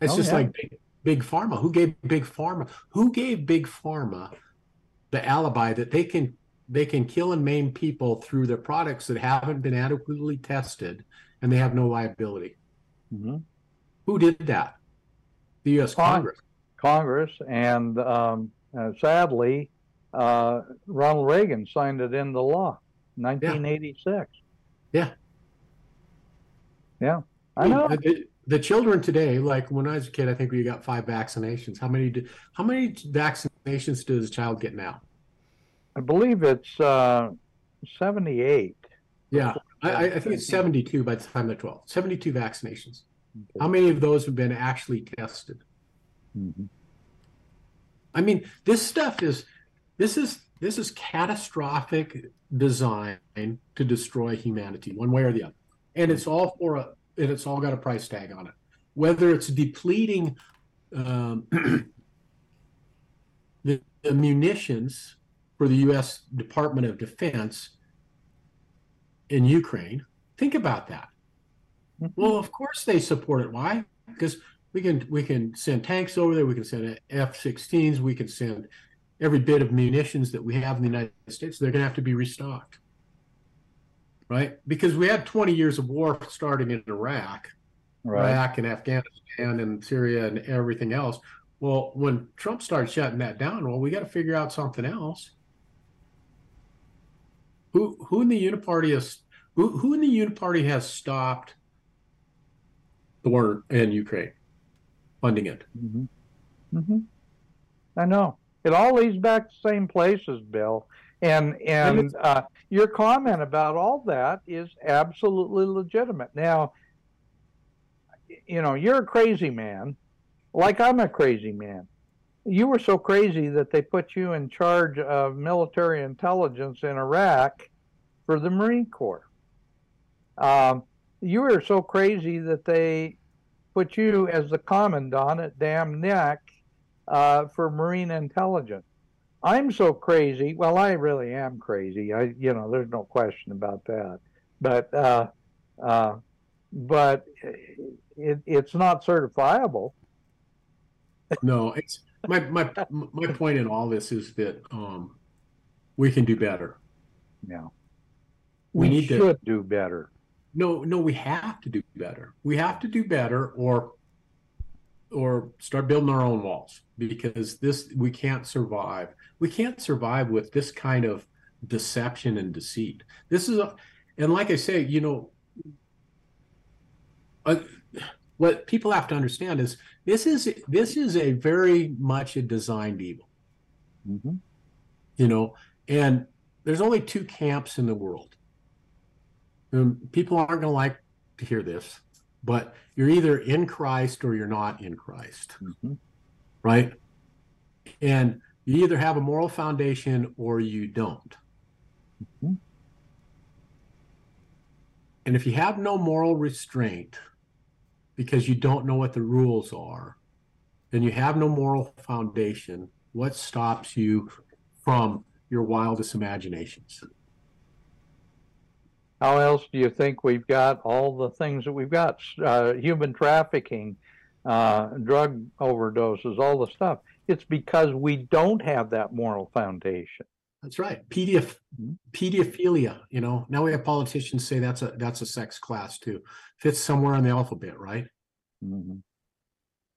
It's Oh, just yeah. like big, big pharma. Who gave big pharma? Who gave big pharma the alibi that they can they can kill and maim people through their products that haven't been adequately tested and they have no liability? Mhm. Who did that? The U.S. Fine. Congress. Congress, and um, uh, sadly, uh, Ronald Reagan signed it into law, 1986. Yeah. Yeah, I know. The, the children today, like when I was a kid, I think we got five vaccinations. How many? Do, how many vaccinations does a child get now? I believe it's uh, 78. Yeah, I, I I think it's 72 by the time they're 12. 72 vaccinations. How many of those have been actually tested? Mhm. I mean, this stuff is this is this is catastrophic design to destroy humanity, one way or the other, and it's all for a and it's all got a price tag on it. whether it's depleting um, the, the munitions for the U.S. Department of Defense in Ukraine. Think about that. Well, of course they support it. Why? Because we can we can send tanks over there. We can send F-16s. We can send every bit of munitions that we have in the United States. They're going to have to be restocked, right? Because we had 20 years of war starting in Iraq, Iraq and Afghanistan and Syria and everything else. Well, when Trump started shutting that down, well, we got to figure out something else. Who who in the Uniparty has who who in the Uniparty has stopped the war in Ukraine, funding it? hmm hmm I know. It all leads back to the same places, Bill. And And uh, your comment about all that is absolutely legitimate. Now, you know, you're a crazy man, like I'm a crazy man. You were so crazy that they put you in charge of military intelligence in Iraq for the Marine Corps. Um, you were so crazy that they put you as the commandant at Dam Neck uh, for Marine intelligence. I'm so crazy. Well, I really am crazy. I, you know, there's no question about that. But, uh, uh, but it, it's not certifiable. No, it's my my my point in all this is that um, we can do better. Yeah, We we, need to- do better. No, no, we have to do better. We have to do better, or or start building our own walls because this we can't survive. We can't survive with this kind of deception and deceit. This is a, and like I say, you know, uh, what people have to understand is this is this is a very much a designed evil. hmm you know and there's only two camps in the world um, people aren't going to like to hear this but you're either in christ or you're not in christ. Hmm right? And you either have a moral foundation or you don't. Mhm. and if you have no moral restraint because you don't know what the rules are then you have no moral foundation what stops you from your wildest imaginations How else do you think we've got all the things that we've got? Uh, human trafficking, uh, drug overdoses, all the stuff. It's because we don't have that moral foundation. That's right. Pedoph- Mhm. pedophilia. You know, now we have politicians say that's a that's a sex class too. Fits somewhere in the alphabet, right? Mhm.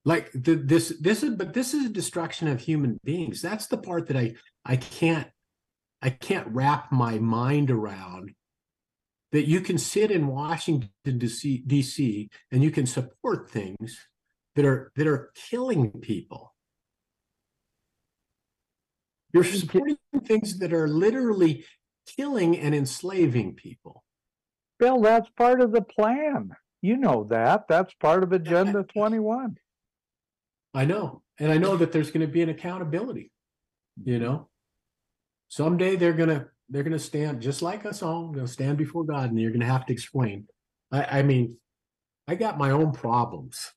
Like the, this this is but this is a destruction of human beings. That's the part that I I can't I can't wrap my mind around. That you can sit in Washington DC, DC and you can support things that are that are killing people. You're supporting things that are literally killing and enslaving people. Bill, that's part of the plan. You know that. That's part of Agenda 21. I know. And I know that there's going to be an accountability, you know. Someday they're going to they're going to stand just like us all, to stand before God and you're going to have to explain. I I mean, I got my own problems.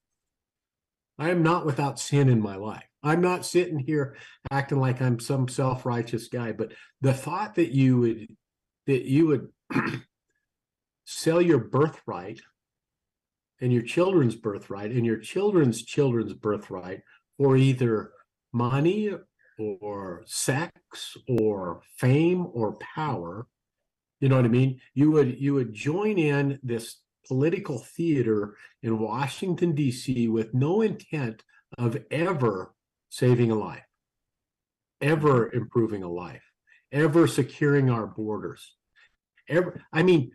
I am not without sin in my life. I'm not sitting here acting like I'm some self-righteous guy, but the thought that you would that you would sell your birthright and your children's birthright and your children's children's birthright for either money or sex or fame or power you know what i mean? You would you would join in this political theater in washington d.c with no intent of ever saving a life ever improving a life ever securing our borders ever i mean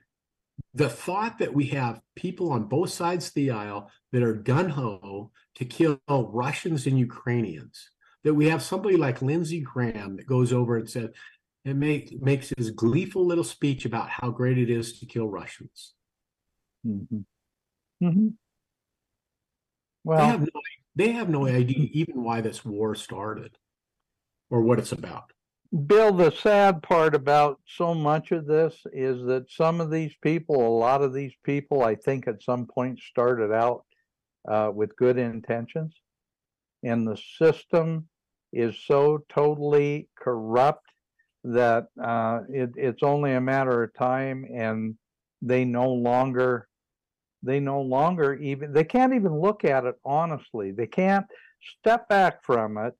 the thought that we have people on both sides of the aisle that are gun ho to kill Russians and Ukrainians, that we have somebody like Lindsey Graham that goes over and said, and make, makes his gleeful little speech about how great it is to kill Russians. hmm hmm They Well, have no, they have no idea even why this war started or what it's about. Bill, the sad part about so much of this is that some of these people, a lot of these people, I think at some point started out uh, with good intentions. And the system is so totally corrupt that uh, it, it's only a matter of time and they no longer they no longer even they can't even look at it honestly. They can't step back from it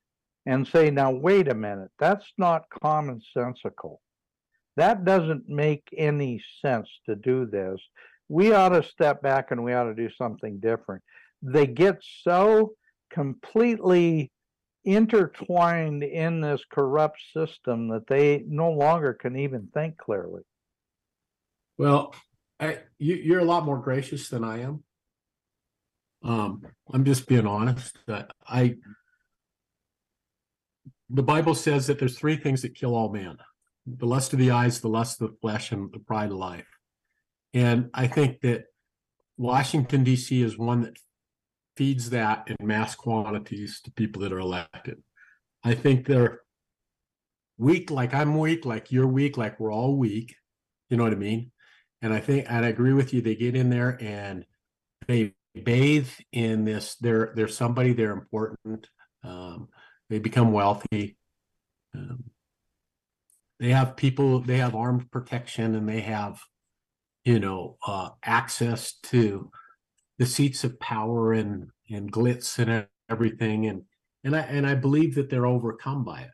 and say now wait a minute. That's not commonsensical. That doesn't make any sense to do this. We ought to step back and we ought to do something different. They get so completely intertwined in this corrupt system that they no longer can even think clearly Well, I, you, you're a lot more gracious than I am. Um, I'm just being honest. I, the Bible says that there's three things that kill all men: the lust of the eyes, the lust of the flesh, and the pride of life. And I think that Washington D.C. is one that feeds that in mass quantities to people that are elected. I think they're weak, like I'm weak, like you're weak, like we're all weak. You know what I mean? And I think, and I agree with you. They get in there and they bathe in this. They're they're somebody. They're important. Um, they become wealthy. Um, they have people. They have armed protection, and they have, you know, uh, access to the seats of power and and glitz and everything. And and I and I believe that they're overcome by it.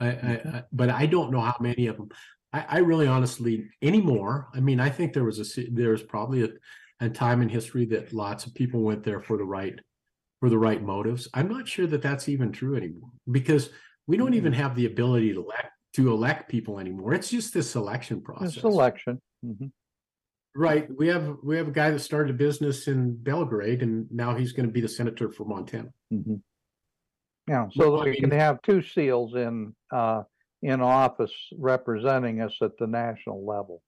I, I, I but I don't know how many of them. I, I really honestly anymore. I mean, I think there was a se- there was probably a, a time in history that lots of people went there for the right for the right motives. I'm not sure that that's even true anymore because we don't even have the ability to elect to elect people anymore. It's just this selection process. It's election. Mhm. Right. We have we have a guy that started a business in Belgrade and now he's going to be the senator for Montana. Mhm. Yeah, Well, so I that we can have two seals in, uh, in office representing us at the national level.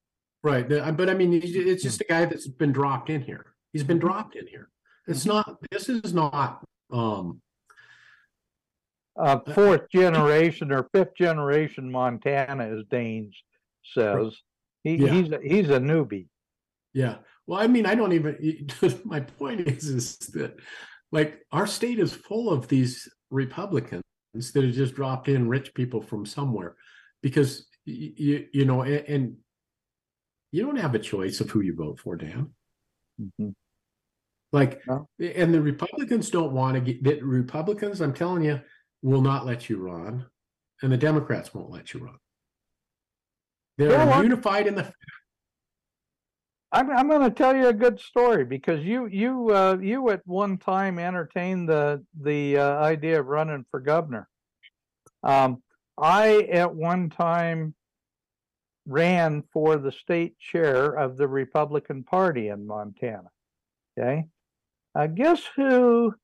Right. But I mean, it's it's just a guy that's been dropped in here. He's been dropped in here. It's not, this is not, um, Uh, fourth generation or fifth generation Montana, as Daines says. He, Yeah. he's, a- he's a newbie. Yeah. Well, I mean, I don't even, my point is, is that like our state is full of these Republicans that have just dropped in rich people from somewhere because you, you know, and, and you don't have a choice of who you vote for, Dan. Mhm. Like, No. and the Republicans don't want to get, the Republicans, I'm telling you, will not let you run, and the Democrats won't let you run. They're unified in the, I'm, I'm going to tell you a good story because you, you, uh, you at one time entertained the, the, uh, idea of running for governor. Um, I at one time ran for the state chair of the Republican Party in Montana. Okay. Uh, guess who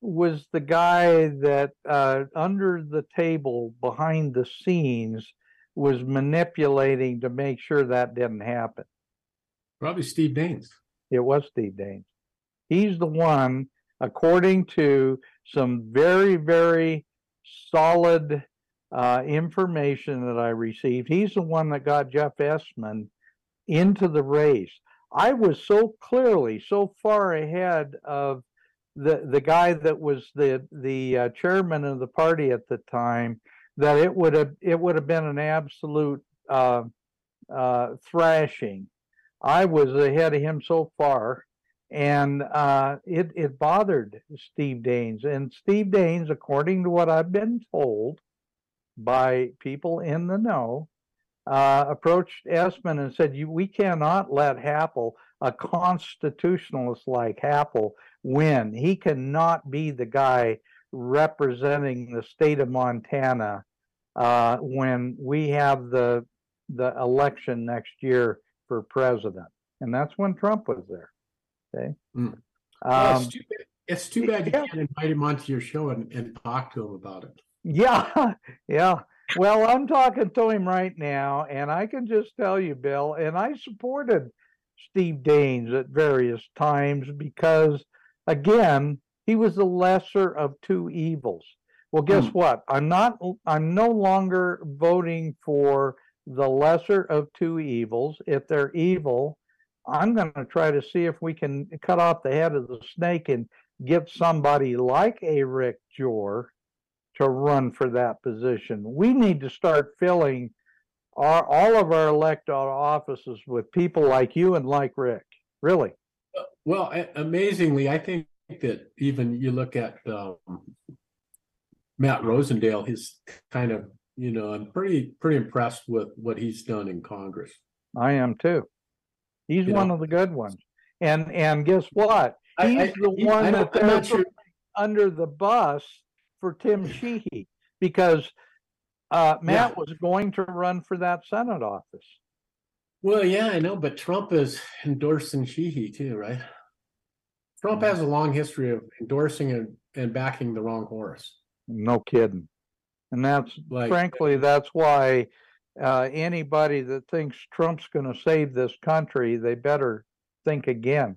was the guy that, uh, under the table behind the scenes was manipulating to make sure that didn't happen? Probably Steve Daines. It was Steve Daines. He's the one, according to some very, very solid uh, information that I received, he's the one that got Jeff Essmann into the race. I was so clearly so far ahead of the the guy that was the the uh, chairman of the party at the time that it would have it would have been an absolute uh, uh, thrashing. I was ahead of him so far, and uh, it it bothered Steve Daines. And Steve Daines, according to what I've been told by people in the know, uh, approached Essmann and said, "You, we cannot let Happel, a constitutionalist like Happel, win. He cannot be the guy representing the state of Montana uh, when we have the the election next year for president." And that's when Trump was there. Okay. Mm. Well, Um, it's, too bad, it's too bad you yeah. can't invite him onto your show and, and talk to him about it. Yeah, yeah. Well, I'm talking to him right now, and I can just tell you, Bill, and I supported Steve Daines at various times because, again, he was the lesser of two evils. Well, guess Hmm. what? I'm not, I'm no longer voting for the lesser of two evils. If they're evil, I'm going to try to see if we can cut off the head of the snake and get somebody like a Rick Jore to run for that position. We need to start filling our all of our elected offices with people like you and like Rick. Really. Well, amazingly, I think that even you look at um, Matt Rosendale, his kind of, you know, I'm pretty pretty impressed with what he's done in Congress. I am too. He's You one of the good ones. And and guess what? I- He's I- the he- one that I'm they're not sure- under the bus for Tim Sheehy because uh, Matt was going to run for that Senate office. Well, yeah, I know, but Trump is endorsing Sheehy too, right? Trump has a long history of endorsing and, and backing the wrong horse. No kidding. And that's Like- frankly, that's why uh, anybody that thinks Trump's going to save this country, they better think again.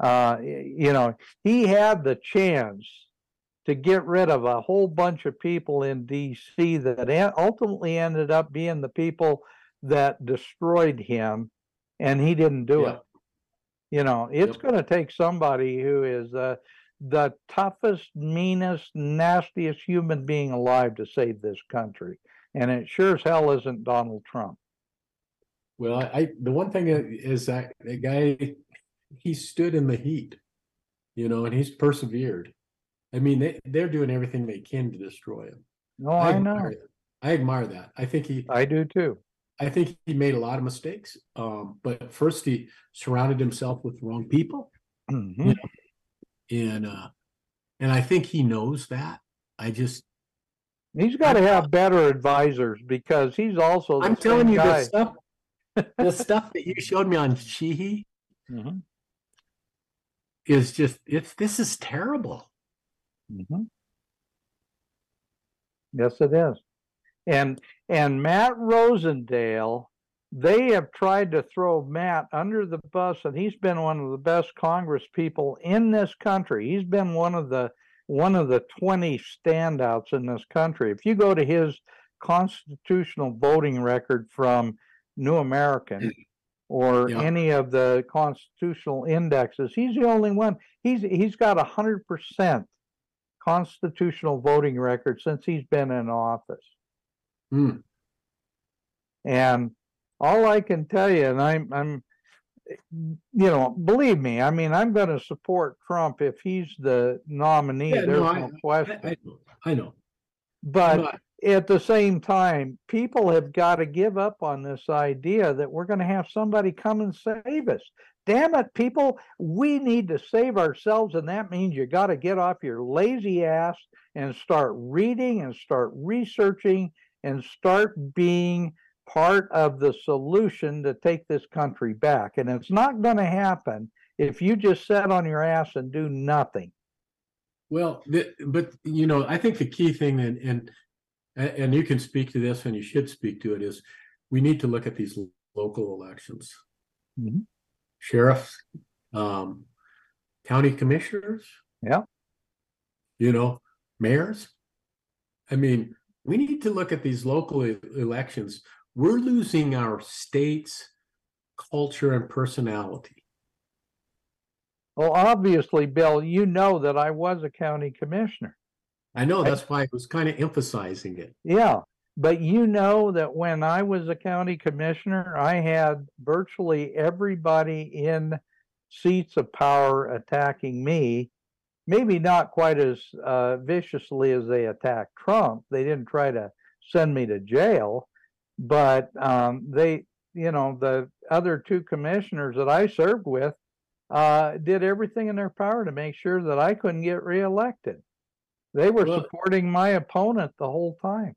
Uh, you know, he had the chance to get rid of a whole bunch of people in D.C. that ultimately ended up being the people that destroyed him, and he didn't do Yeah. it. You know, it's Yep. going to take somebody who is uh, the toughest, meanest, nastiest human being alive to save this country. And it sure as hell isn't Donald Trump. Well, I, the one thing is that the guy, he stood in the heat, you know, and he's persevered. I mean, they, they're doing everything they can to destroy him. No, Oh, I know. that. I admire that. I think he, I do too. I think he made a lot of mistakes. Um, but first he surrounded himself with the wrong people. Mhm. And, uh, and I think he knows that. I just, He's got to have better advisors because he's also. the I'm telling you, guy. the stuff, the stuff that you showed me on Sheehy Mhm. is just, it's, this is terrible. Mhm. Yes, it is. And and Matt Rosendale, they have tried to throw Matt under the bus, and he's been one of the best Congress people in this country. He's been one of the one of the 20 standouts in this country. If you go to his constitutional voting record from New American or Yeah. any of the constitutional indexes, he's the only one. He's he's got a hundred percent constitutional voting record since he's been in office. Hmm. And all I can tell you, and I'm, I'm, you know, believe me, I mean, I'm going to support Trump if he's the nominee. Yeah, There's no, no, I- question. I, I know, I know. but No, I- at the same time, people have got to give up on this idea that we're going to have somebody come and save us. Damn it, people, we need to save ourselves, and that means you got to get off your lazy ass and start reading and start researching and start being part of the solution to take this country back. And it's not going to happen if you just sit on your ass and do nothing. Well, the, but you know, I think the key thing, and and and you can speak to this, and you should speak to it, is we need to look at these local elections, Mhm. sheriffs, um, county commissioners. Yeah. You know, mayors. I mean, we need to look at these local elections. We're losing our state's culture and personality. Well, obviously, Bill, you know that I was a county commissioner. I know that's why I was kind of emphasizing it. Yeah, but you know that when I was a county commissioner, I had virtually everybody in seats of power attacking me. Maybe not quite as uh, viciously as they attacked Trump. They didn't try to send me to jail, but um, they, you know, the other two commissioners that I served with uh, did everything in their power to make sure that I couldn't get reelected. They were Well- supporting my opponent the whole time.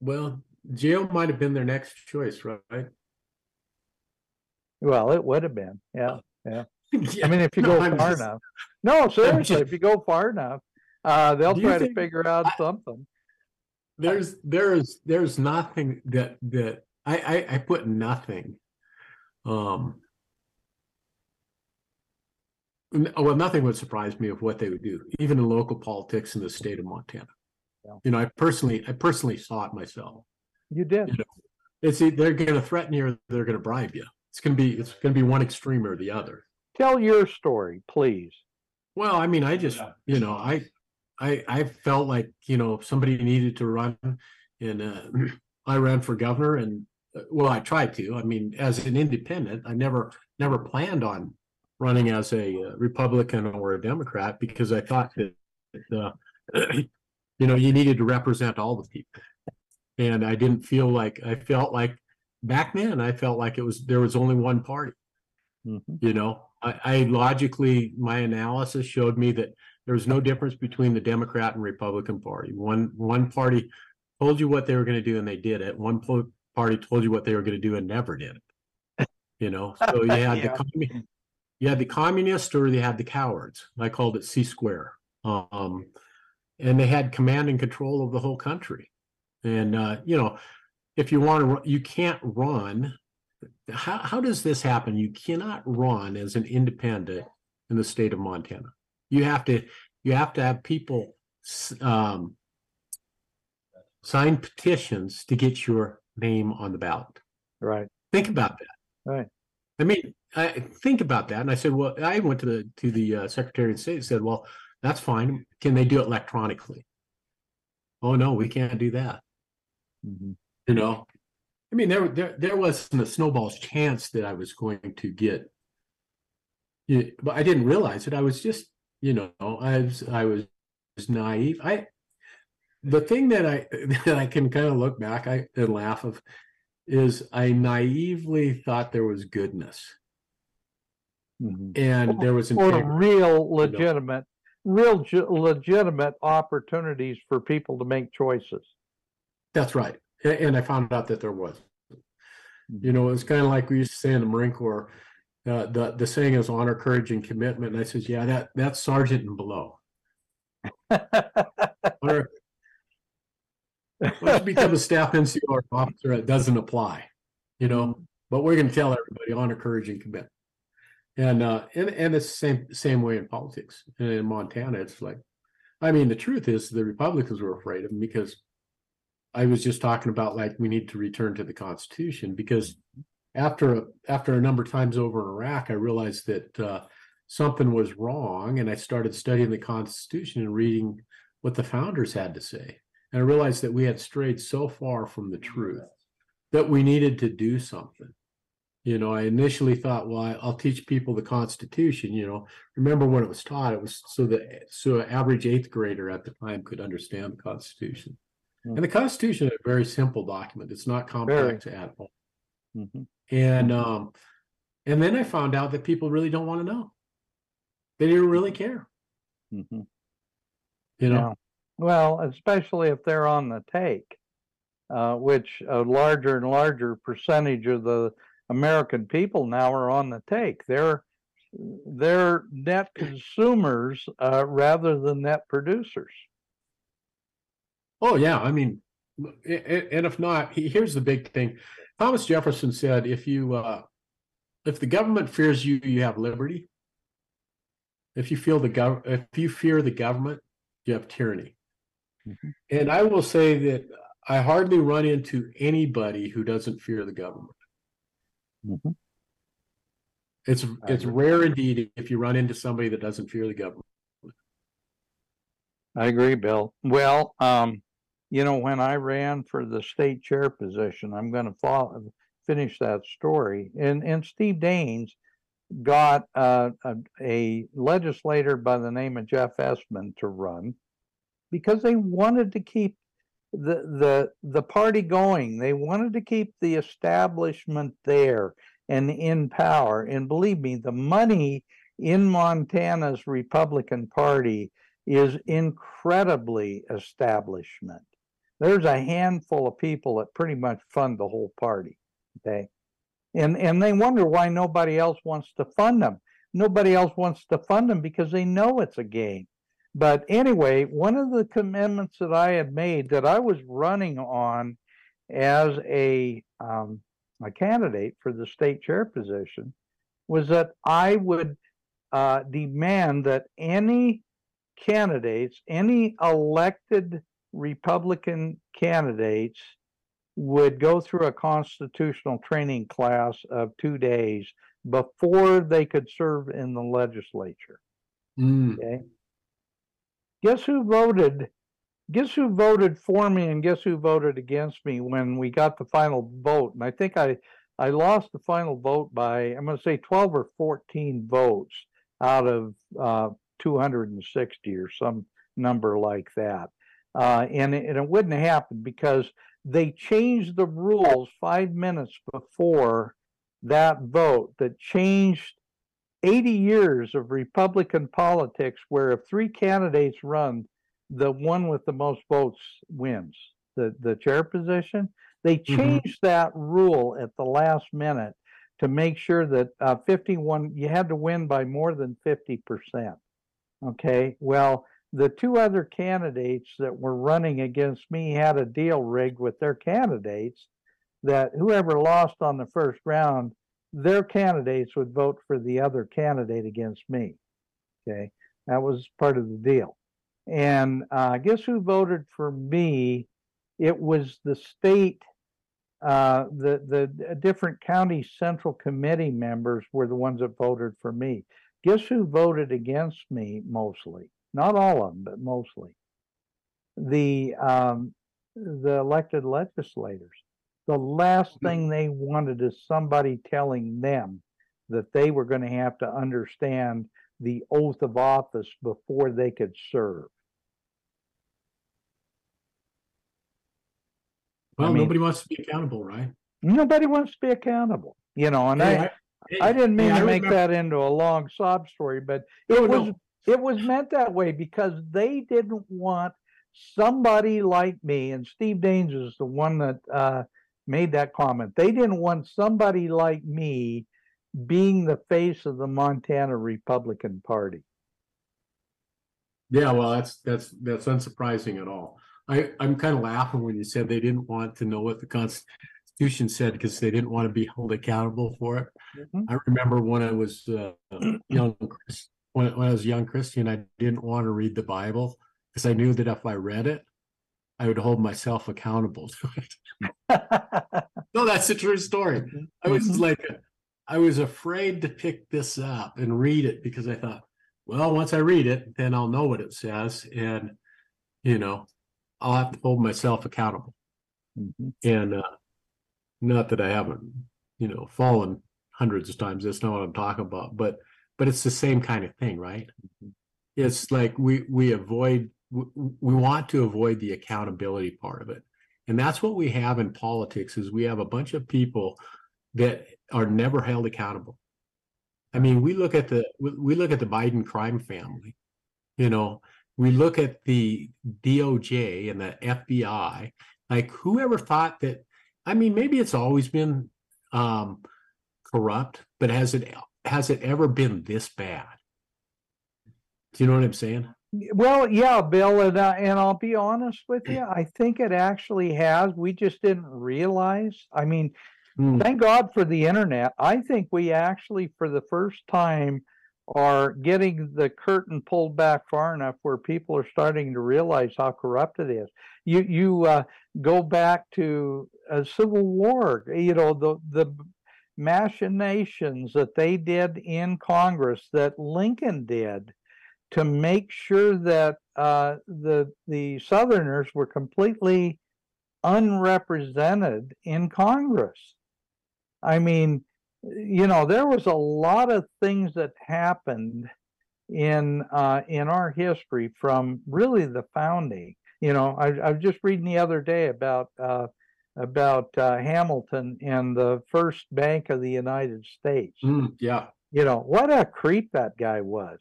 Well, jail might have been their next choice, right? Well, it would have been, yeah. Yeah, I mean, if you no, go I'm far just- enough. No, seriously, just- if you go far enough, uh, they'll try to think- figure out I- something. There's there's there's nothing that that I I, I put nothing. Um. Well, nothing would surprise me of what they would do, even in local politics in the state of Montana. Yeah. You know, I personally I personally saw it myself. You did. You know, It's they're going to threaten you, or they're going to bribe you. it's going to be it's going to be one extreme or the other. Tell your story, please. Well, I mean, I just, you know, I, I, I felt like, you know, somebody needed to run and, uh, I ran for governor and, uh, well, I tried to, I mean, as an independent, I never, never planned on running as a uh, Republican or a Democrat because I thought that, uh, you know, you needed to represent all the people. And I didn't feel like, I felt like back then, I felt like it was, there was only one party Mhm. you know I, I logically my analysis showed me that there was no difference between the democrat and republican party. One one party told you what they were going to do and they did it. One po- party told you what they were going to do and never did it. You know? So you had Yeah. the you had the communists or you had the cowards. I called it c square um and they had command and control of the whole country. And uh you know if you want to you can't run how, how does this happen? You cannot run as an independent in the state of Montana. You have to you have to have people s- um, sign petitions to get your name on the ballot. Right. Think about that. Right. I mean, I think about that, and I said, well, I went to the to the uh, Secretary of State and said, well, that's fine. Can they do it electronically? Oh no, we can't do that Mhm. you know i mean there there there wasn't a snowball's chance that i was going to get but i didn't realize it i was just you know i was i was naive i the thing that i that i can kind of look back i and laugh of is i naively thought there was goodness Mhm. and there was Or real legitimate, real ge- legitimate opportunities for people to make choices. That's right. And I found out that there was. You know, it's kind of like we used to say in the Marine Corps, uh, the, the saying is honor, courage, and commitment. And I says, yeah, that, that's sergeant and below. Once you become a staff NCO or officer, it doesn't apply, you know, but we're going to tell everybody honor, courage, and commitment. And, uh, and, and it's the same, same way in politics. And in Montana, it's like, I mean, the truth is the Republicans were afraid of because I was just talking about like we need to return to the Constitution because after a, after a number of times over in Iraq, I realized that uh, something was wrong, and I started studying the Constitution and reading what the founders had to say, and I realized that we had strayed so far from the truth that we needed to do something. You know, I initially thought, well, I- I'll teach people the Constitution. You know, remember when it was taught? It was so that so an average eighth grader at the time could understand the Constitution. Hmm. And the Constitution is a very simple document. It's not complex at all. Mhm. And um, and then I found out that people really don't want to know. They didn't really care. Mhm. You know, Yeah. Well, especially if they're on the take, uh, which a larger and larger percentage of the American people now are on the take. They're they're net consumers uh, rather than net producers. Oh yeah, I mean, and if not, here's the big thing. Thomas Jefferson said, "If you, uh, if the government fears you, you have liberty. If you feel the gov, if you fear the government, you have tyranny." Mhm. And I will say that I hardly run into anybody who doesn't fear the government. Mhm. It's it's rare indeed if you run into somebody that doesn't fear the government. I agree, Bill. Well, um, you know, when I ran for the state chair position, I'm going to follow, finish that story. And and Steve Daines got uh, a, a legislator by the name of Jeff Essmann to run because they wanted to keep the the the party going. They wanted to keep the establishment there and in power. And believe me, the money in Montana's Republican Party is incredibly establishment. There's a handful of people that pretty much fund the whole party. Okay. And and they wonder why nobody else wants to fund them. Nobody else wants to fund them because they know it's a game. But anyway, one of the commitments that I had made that I was running on as a um, a candidate for the state chair position was that I would uh, demand that any candidates, any elected Republican candidates would go through a constitutional training class of two days before they could serve in the legislature. Mm, Okay. Guess who voted? Guess who voted for me and guess who voted against me when we got the final vote? And I think I I lost the final vote by I'm going to say 12 or 14 votes out of uh, 260 or some number like that. Uh, and, it, and it wouldn't happen because they changed the rules five minutes before that vote that changed 80 years of Republican politics where if three candidates run, the one with the most votes wins the, the chair position. They changed that rule at the last minute to make sure that uh, 51, you had to win by more than 50%. Okay. Well, the two other candidates that were running against me had a deal rigged with their candidates that whoever lost on the first round their candidates would vote for the other candidate against me. Okay, that was part of the deal. And uh, guess who voted for me? It was the state, uh, the the different county central committee members were the ones that voted for me. Guess who voted against me mostly? Not all of them, but mostly. The um, the elected legislators the last thing they wanted is somebody telling them that they were going to have to understand the oath of office before they could serve. well, mean- nobody wants to be accountable, right? Nobody wants to be accountable, you know, and I, hey, I didn't mean to I make remember- that into a long sob story, but No, it was no. It was meant that way because they didn't want somebody like me, and Steve Daines is the one that uh, made that comment. They didn't want somebody like me being the face of the Montana Republican Party. Yeah, well, that's that's that's unsurprising at all. I I'm kind of laughing when you said they didn't want to know what the Constitution said because they didn't want to be held accountable for it. Mhm. I remember when I was uh, young, Chris- when, when I was a young Christian, I didn't want to read the Bible because I knew that if I read it, I would hold myself accountable to it. No, that's a true story. I was Mhm. like, I was afraid to pick this up and read it because I thought, well, once I read it, then I'll know what it says, and you know, I'll have to hold myself accountable. Mhm. And uh, not that I haven't, you know, fallen hundreds of times. That's not what I'm talking about, but but it's the same kind of thing, right? It's like we we avoid we, we want to avoid the accountability part of it. And that's what we have in politics is we have a bunch of people that are never held accountable. I mean we look at the we we look at the biden crime family you know? We look at the doj and the fbi like whoever thought that i mean maybe it's always been um corrupt but has it has it ever been this bad do you know what i'm saying Well, yeah, Bill, and uh, and I'll be honest with you. I think it actually has. We just didn't realize. I mean, Hmm. thank God for the internet. I think we actually, for the first time, are getting the curtain pulled back far enough where people are starting to realize how corrupt it is. You you uh, go back to a Civil War. You know the the machinations that they did in Congress that Lincoln did to make sure that uh, the the Southerners were completely unrepresented in Congress. I mean, you know, there was a lot of things that happened in uh, in our history from really the founding. You know, I, I was just reading the other day about uh, about uh, Hamilton and the first Bank of the United States. Mm, yeah You know, what a creep that guy was.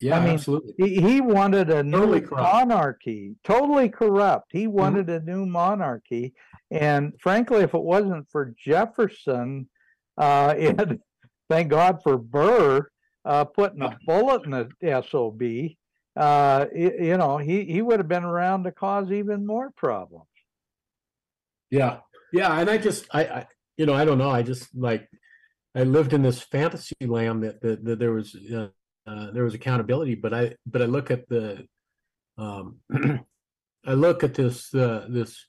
yeah mean, absolutely He, he wanted a Totally new corrupt. monarchy, totally corrupt. He wanted a new monarchy, and frankly, if it wasn't for Jefferson, uh, and thank God for Burr uh, putting a bullet in the sob, uh, y- you know, he he would have been around to cause even more problems. Yeah, yeah, and I just, I, I, you know, I don't know. I just like, I lived in this fantasy land that that, that there was, uh, uh, there was accountability, but I, but I look at the, um, I look at this, uh, this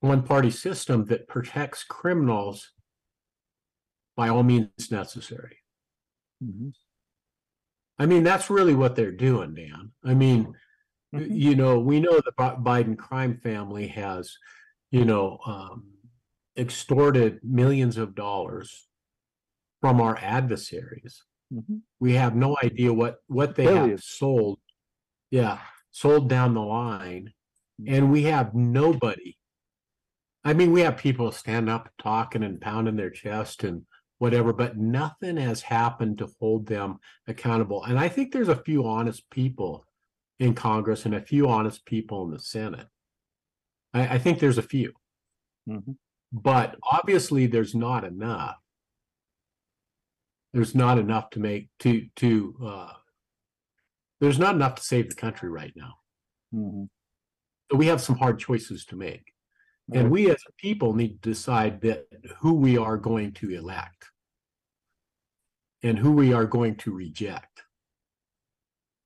one party system that protects criminals by all means necessary. Mhm. I mean, that's really what they're doing, Dan. I mean, Mhm. you know, we know the Biden crime family has, you know, um, extorted millions of dollars from our adversaries. Mhm. We have no idea what what they have sold. Yeah, sold down the line, and we have nobody. I mean, we have people stand up talking and pounding their chest and whatever, but nothing has happened to hold them accountable. And I think there's a few honest people in Congress and a few honest people in the Senate. I, I think there's a few, Mhm. but obviously there's not enough. There's not enough to make to to uh there's not enough to save the country right now. Mhm. So we have some hard choices to make. And we as a people need to decide that who we are going to elect and who we are going to reject.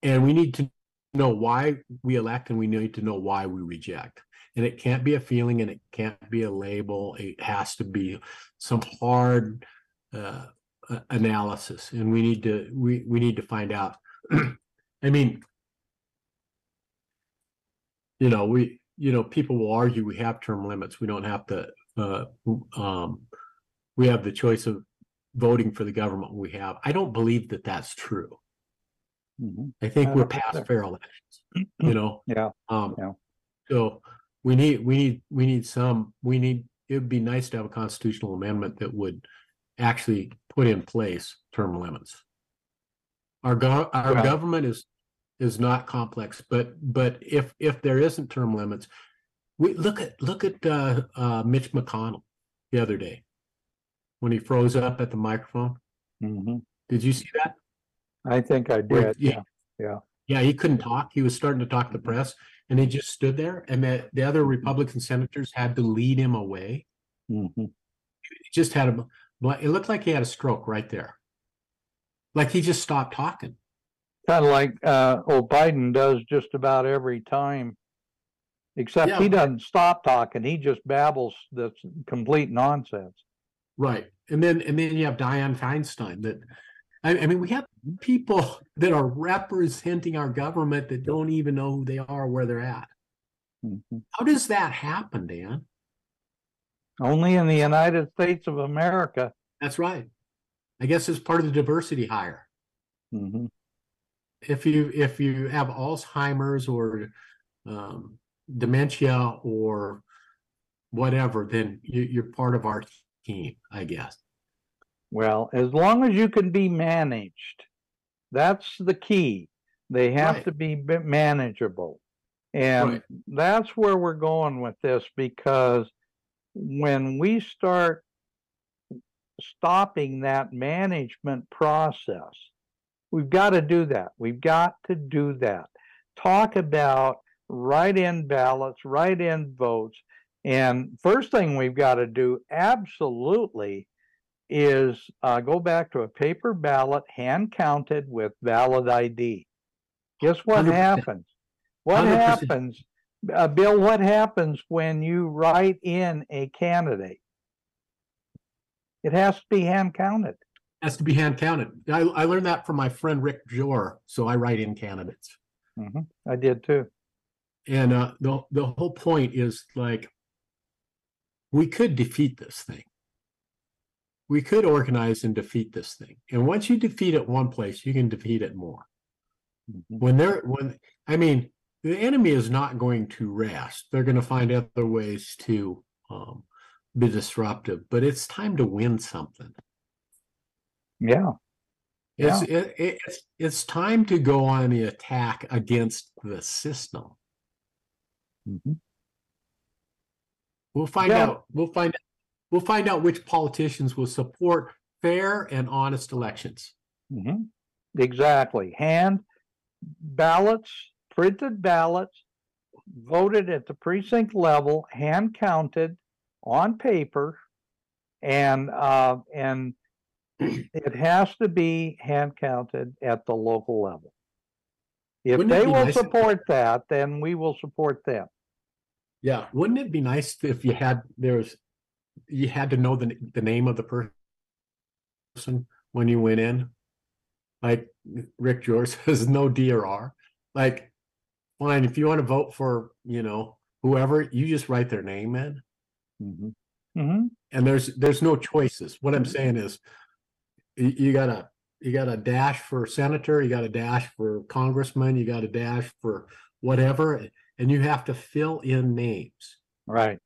And we need to know why we elect and we need to know why we reject. And it can't be a feeling and it can't be a label. It has to be some hard uh, analysis. And we need to we we need to find out. I mean, you know, we, you know, people will argue we have term limits. We don't have to, uh, um, we have the choice of voting for the government we have. I don't believe that that's true. Mhm. I think I we're past fair elections, you know? Yeah, Um, Yeah. so we need, we need, we need some, we need, it would be nice to have a constitutional amendment that would actually put in place term limits. Our go- our Well- government is, is not complex, but, but if, if there isn't term limits, we, look at, look at, uh, uh, Mitch McConnell the other day. When he froze up at the microphone. Mhm. Did you see that? I think I Where- yeah yeah. Yeah, he couldn't talk. He was starting to talk to the press and he just stood there and the, the other Republican senators had to lead him away. Mhm. He just had a, it looked like he had a stroke right there. Like he just stopped talking. Kind of like, uh, old Biden does just about every time. Except he doesn't stop talking, he just babbles that's complete nonsense. Right. And then, and then you have Dianne Feinstein that, I, I mean, we have people that are representing our government that don't even know who they are, where they're at. Mhm. How does that happen, Dan? Only in the United States of America. That's right. I guess it's part of the diversity hire. Mhm. if you if you have Alzheimer's or um, dementia or whatever, then you, you're part of our team, I guess. Well, as long as you can be managed, that's the key. They have Right. to be manageable. And Right. that's where we're going with this because when we start stopping that management process, we've got to do that. We've got to do that. Talk about write in ballots, write in votes. And first thing we've got to do absolutely is uh, go back to a paper ballot, hand counted with valid ID. Guess what 100%. happens? What 100%. happens, uh, Bill? What happens when you write in a candidate? It has to be hand counted. Has to be hand counted. I, I learned that from my friend Rick Jore, so I write in candidates. hmm I did too. And uh, the the whole point is like we could defeat this thing. We could organize and defeat this thing. And once you defeat it one place, you can defeat it more. Mhm. when they're when i mean the enemy is not going to rest they're going to find other ways to um, be disruptive but it's time to win something Yeah. it's it, it's it's time to go on the attack against the system Mhm. we'll find Yeah. out we'll find we'll find out which politicians will support fair and honest elections hmm Exactly. Hand ballots, printed ballots, voted at the precinct level, hand counted on paper, and uh, and it has to be hand counted at the local level. If Wouldn't they will nice support that, then we will support them. Yeah, wouldn't it be nice if you had there's you had to know the the name of the person when you went in? Like Rick Jore says, no DRR. Like, fine, if you want to vote for, you know, whoever, you just write their name in. hmm hmm And there's there's no choices. What I'm saying is you, you gotta you got a dash for senator, you got a dash for congressman, you got a dash for whatever, and you have to fill in names. Right.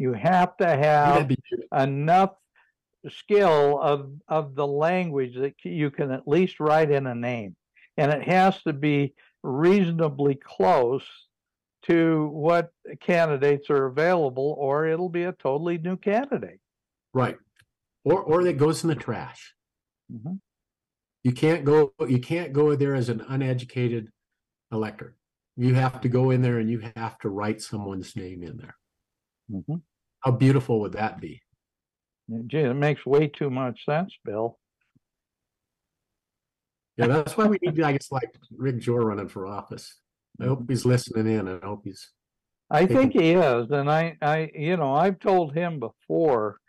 You have to have enough skill of of the language that you can at least write in a name and it has to be reasonably close to what candidates are available or it'll be a totally new candidate Right. Or or that goes in the trash. Mhm. You can't go you can't go there as an uneducated elector. You have to go in there and you have to write someone's name in there. Mhm. How beautiful would that be? gee it makes way too much sense bill Yeah, that's why we need I guess, like Rick Jore running for office. I hope he's listening in. I hope he's I think he is, and I, I, you know, I've told him before,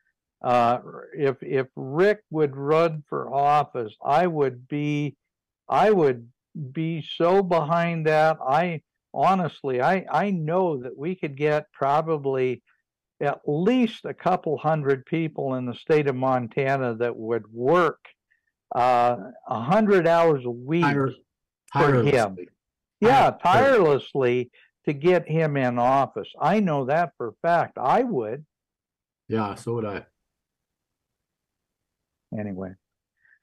uh, if if Rick would run for office, I would be, I would be so behind that. I honestly, I, I know that we could get probably at least a couple hundred people in the state of Montana that would work uh, a hundred hours a week. tire, for him. Yeah, tirelessly to get him in office. I know that for a fact. I would Yeah, so would I. anyway.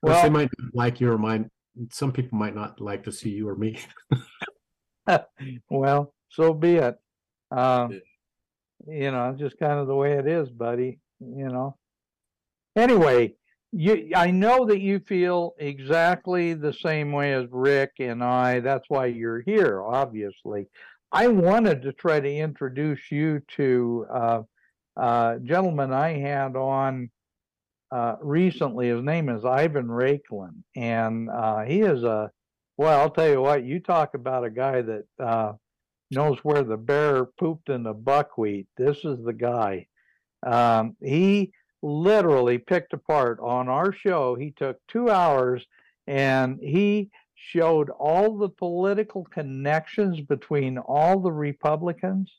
Well, they might like you or mine. Some people might not like to see you or me. well, so be it. Um, Yeah. You know, just kind of the way it is, buddy. You know. Anyway, you I know that you feel exactly the same way as Rick and I. That's why you're here, obviously. I wanted to try to introduce you to uh, uh, gentleman I had on uh, recently. His name is Ivan Raiklin, and uh, he is a well. I'll tell you what. You talk about a guy that uh, knows where the bear pooped in the buckwheat. This is the guy. Um, he literally picked apart on our show. He took two hours and he showed all the political connections between all the Republicans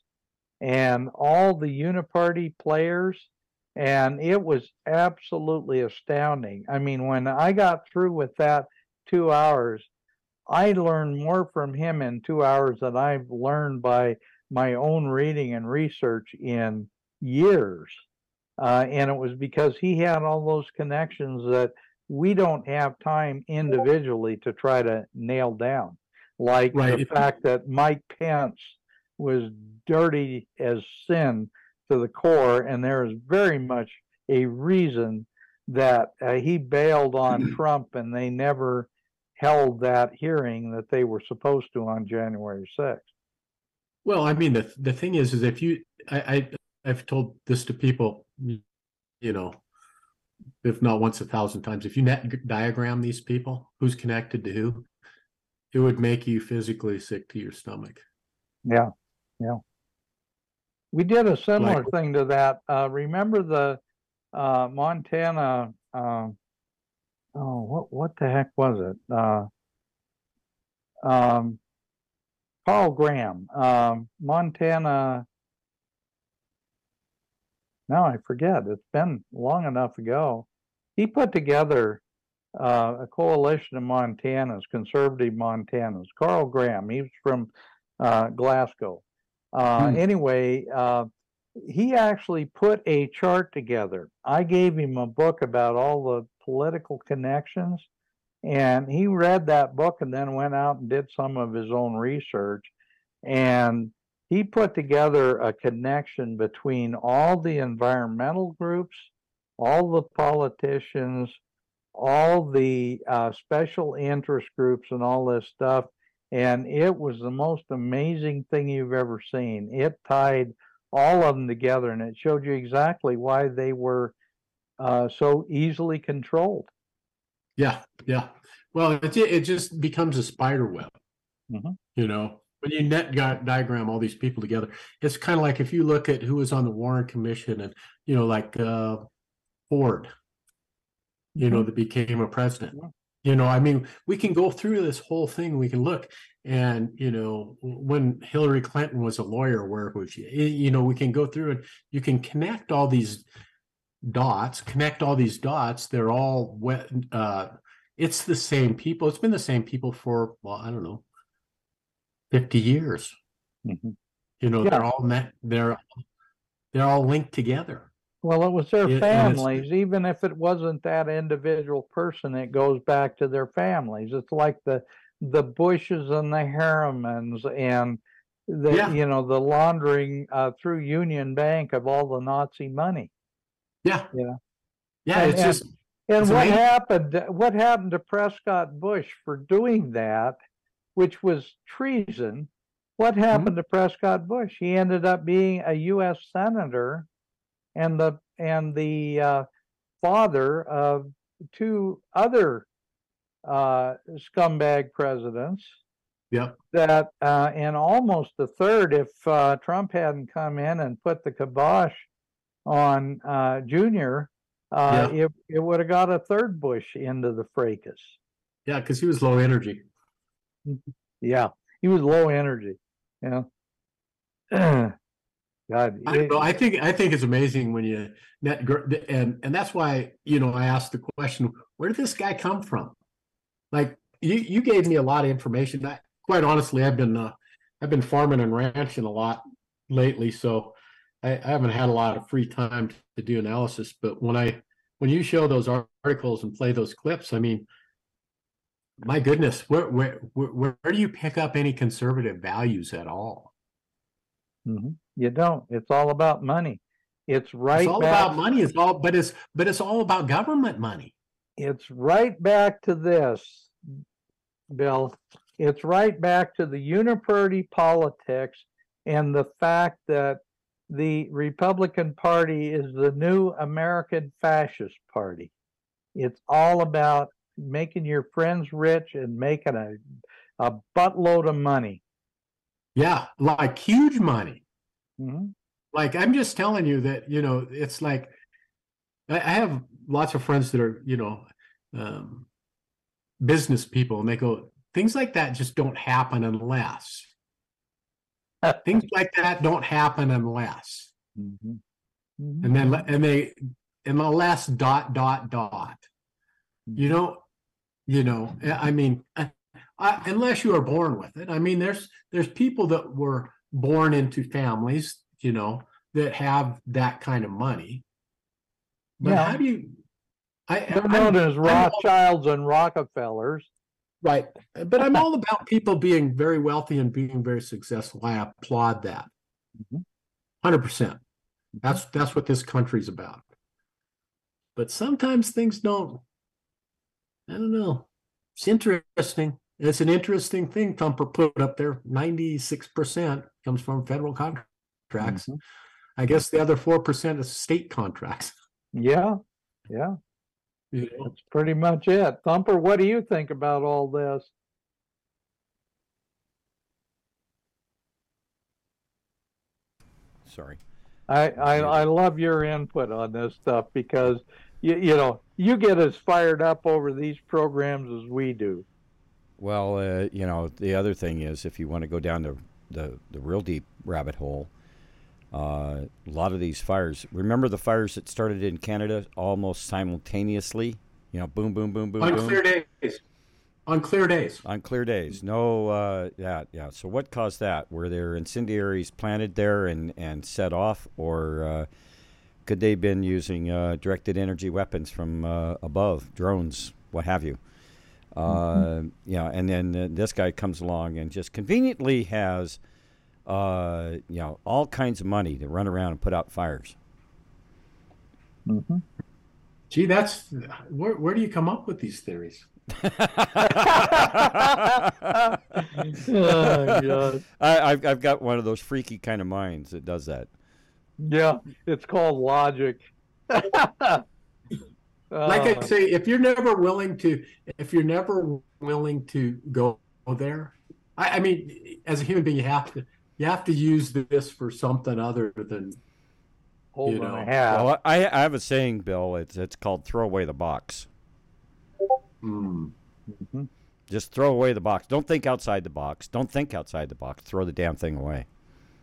and all the uniparty players. And it was absolutely astounding. I mean, when I got through with that two hours, I learned more from him in two hours than I've learned by my own reading and research in years. Uh, and it was because he had all those connections that we don't have time individually to try to nail down. Like Right. the fact that Mike Pence was dirty as sin to the core, and there is very much a reason that uh, he bailed on Trump and they never held that hearing that they were supposed to on January 6th. Well, I mean, the the thing is, is if you, I, I, I've told this to people, you know, if not once a thousand times, if you net diagram these people, who's connected to who, it would make you physically sick to your stomach. Yeah, yeah. We did a similar Like- thing to that. Uh, remember the uh, Montana? um oh, what what the heck was it? Uh, um, Carl Graham, um, Montana. Now I forget. It's been long enough ago. He put together uh, a coalition of Montanas, conservative Montanas. Carl Graham. He was from uh, Glasgow. Uh, Hmm. Anyway, uh, he actually put a chart together. I gave him a book about all the political connections, and he read that book and then went out and did some of his own research. And he put together a connection between all the environmental groups, all the politicians, all the uh, special interest groups, and all this stuff and it was the most amazing thing you've ever seen. It tied all of them together, and it showed you exactly why they were uh, so easily controlled. Yeah, yeah. Well, it it just becomes a spider web. Mhm. You know, when you net di- diagram all these people together, it's kind of like if you look at who was on the Warren Commission and you know, like uh, Ford, you know, that became a president. Yeah. You know, I mean, we can go through this whole thing. We can look, and you know, when Hillary Clinton was a lawyer, where was she? You know, we can go through and you can connect all these dots, connect all these dots. They're all wet. Uh, it's the same people. It's been the same people for well, I don't know, fifty years. Mhm. You know, Yeah. they're all met. They're they're all linked together. Well, it was their it's- families. Even if it wasn't that individual person, it goes back to their families. It's like the the Bushes and the Harrimans and the Yeah. you know the laundering uh, through Union Bank of all the Nazi money. Yeah. Yeah. Yeah. And- It's and- just And It's what amazing. happened? What happened to Prescott Bush for doing that, which was treason? What Mm-hmm. happened to Prescott Bush? He ended up being a U.S. senator, and the and the uh, father of two other uh, scumbag presidents. Yep. That uh, and almost a third if uh, Trump hadn't come in and put the kibosh on uh, Junior, uh, it it would have got a third Bush into the fracas. yeah, because he was low energy. Yeah, he was low energy. Yeah. God, I it- know. I think I think it's amazing when you net and and that's why you know I asked the question: Where did this guy come from? Like you you gave me a lot of information. I, quite honestly, I've been uh, I've been farming and ranching a lot lately, so I, I haven't had a lot of free time to do analysis. But when I when you show those articles and play those clips, I mean, my goodness, where where where, where do you pick up any conservative values at all? Mhm. You don't. It's all about money. It's right it's all back. about money. It's all, but it's but it's all about government money. It's right back to this, Bill. It's right back to the uniparty politics and the fact that the Republican Party is the new American fascist party. It's all about making your friends rich and making a a buttload of money. Yeah, like huge money. Mhm. Like I'm just telling you that you know it's like I, I have lots of friends that are you know um, business people, and they go things like that just don't happen unless things like that don't happen unless Mhm. Mhm. and then and they last dot dot dot you know you know i mean I, I, unless you are born with it i mean there's there's people that were born into families you know that have that kind of money but Yeah. how do you i They're known as I'm all- Rothschilds and Rockefellers. Right. But i'm all about people being very wealthy and being very successful. I applaud that. Mhm. 100% that's that's what this country's about. But sometimes things don't i don't know. It's interesting. It's an interesting thing thumper put up there. 96% comes from federal contracts. Mhm. i guess the other 4% is state contracts. Yeah, yeah, you know? that's pretty much it. Thumper, what do you think about all this? Sorry. I, I, I love your input on this stuff because you, you know, you get as fired up over these programs as we do. Well, uh, you know, the other thing is if you want to go down the, the, the real deep rabbit hole, uh, a lot of these fires, remember the fires that started in Canada almost simultaneously? You know, boom, boom, boom, boom, on boom. clear days on clear days on clear days. No, uh, yeah, yeah. So what caused that? Were there incendiaries planted there and, and set off, or uh, could they have been using uh, directed energy weapons from uh, above, drones, what have you? Uh, Yeah, and then uh, this guy comes along and just conveniently has, uh, you know, all kinds of money to run around and put out fires. Mm-hmm. gee that's where, where do you come up with these theories oh, God. I, I've, I've got one of those freaky kind of minds that does that. Yeah, it's called logic. like I Uh, say, if you're never willing to, if you're never willing to go there, I, I mean, as a human being, you have to you have to use this for something other than Hold You on, know, I have. Well, I, I have a saying, Bill. It's it's called throw away the box. mm, Mhm. Just throw away the box. Don't think outside the box. Don't think outside the box. Throw the damn thing away.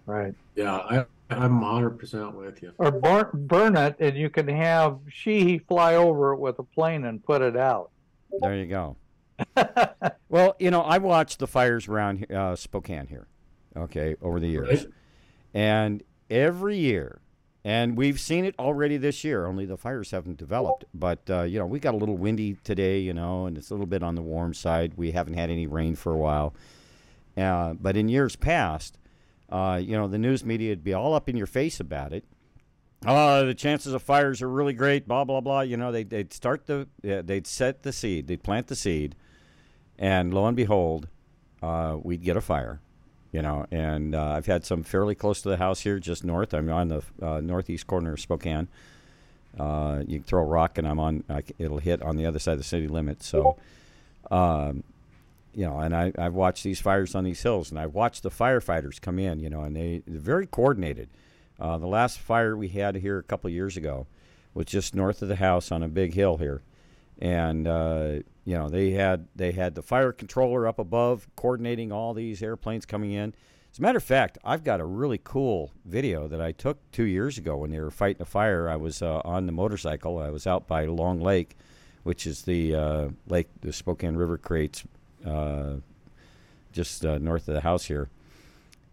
Right. yeah. I, I'm 100 percent with you. Or burn, burn it, and you can have Sheehy fly over it with a plane and put it out. There you go. Well, you know, I watched the fires around uh, Spokane here, okay, over the years, Right. and every year, and we've seen it already this year. Only the fires haven't developed, but uh, you know, we got a little windy today, you know, and it's a little bit on the warm side. We haven't had any rain for a while, uh, but in years past, uh, you know, the news media would be all up in your face about it. Oh, the chances of fires are really great. Blah blah blah. You know, they they'd start the they'd set the seed, they'd plant the seed, and lo and behold, uh, we'd get a fire. You know, and uh, I've had some fairly close to the house here, just north. I'm on the uh, northeast corner of Spokane. Uh, you throw a rock, and I'm on. I it'll hit on the other side of the city limits. So, um, you know, and I, I've watched these fires on these hills, and I've watched the firefighters come in. You know, and they they're very coordinated. Uh, the last fire we had here a couple years ago was just north of the house on a big hill here, and uh, you know they had they had the fire controller up above coordinating all these airplanes coming in. As a matter of fact, I've got a really cool video that I took two years ago when they were fighting a fire. I was uh, on the motorcycle. I was out by Long Lake, which is the uh, lake the Spokane River creates uh, just uh, north of the house here.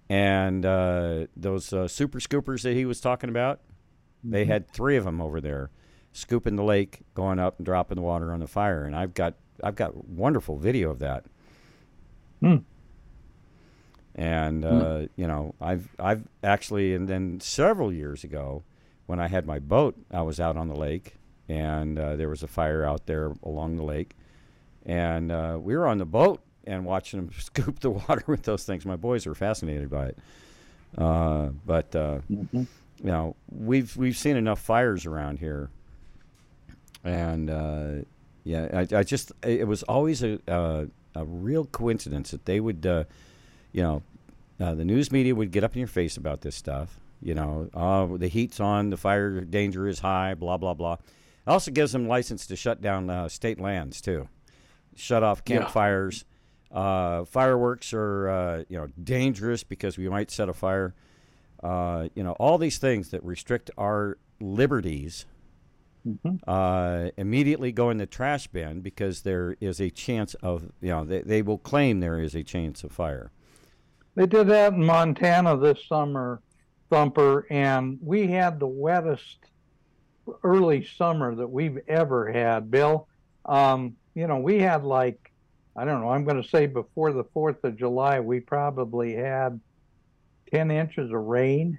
And uh, those uh, super scoopers that he was talking about, they had three of them over there, scooping the lake, going up and dropping the water on the fire. And I've got I've got wonderful video of that. Hmm. And uh, you know, I've I've actually, and then several years ago, when I had my boat, I was out on the lake, and uh, there was a fire out there along the lake, and uh, we were on the boat and watching them scoop the water with those things. My boys were fascinated by it. Uh, but uh, Mhm. you know, we've we've seen enough fires around here, and uh, yeah, I, I just it was always a a, a real coincidence that they would, uh, you know, uh, the news media would get up in your face about this stuff. You know, oh, the heat's on, the fire danger is high, blah blah blah. It also gives them license to shut down uh, state lands too, shut off Yeah. campfires. Uh, fireworks are uh, you know dangerous because we might set a fire. Uh, you know all these things that restrict our liberties Mhm. uh, immediately go in the trash bin because there is a chance of you know they, they will claim there is a chance of fire. They did that in Montana this summer, Thumper, and we had the wettest early summer that we've ever had. Bill, um, you know, we had like, I don't know, I'm going to say before the 4th of July, we probably had 10 inches of rain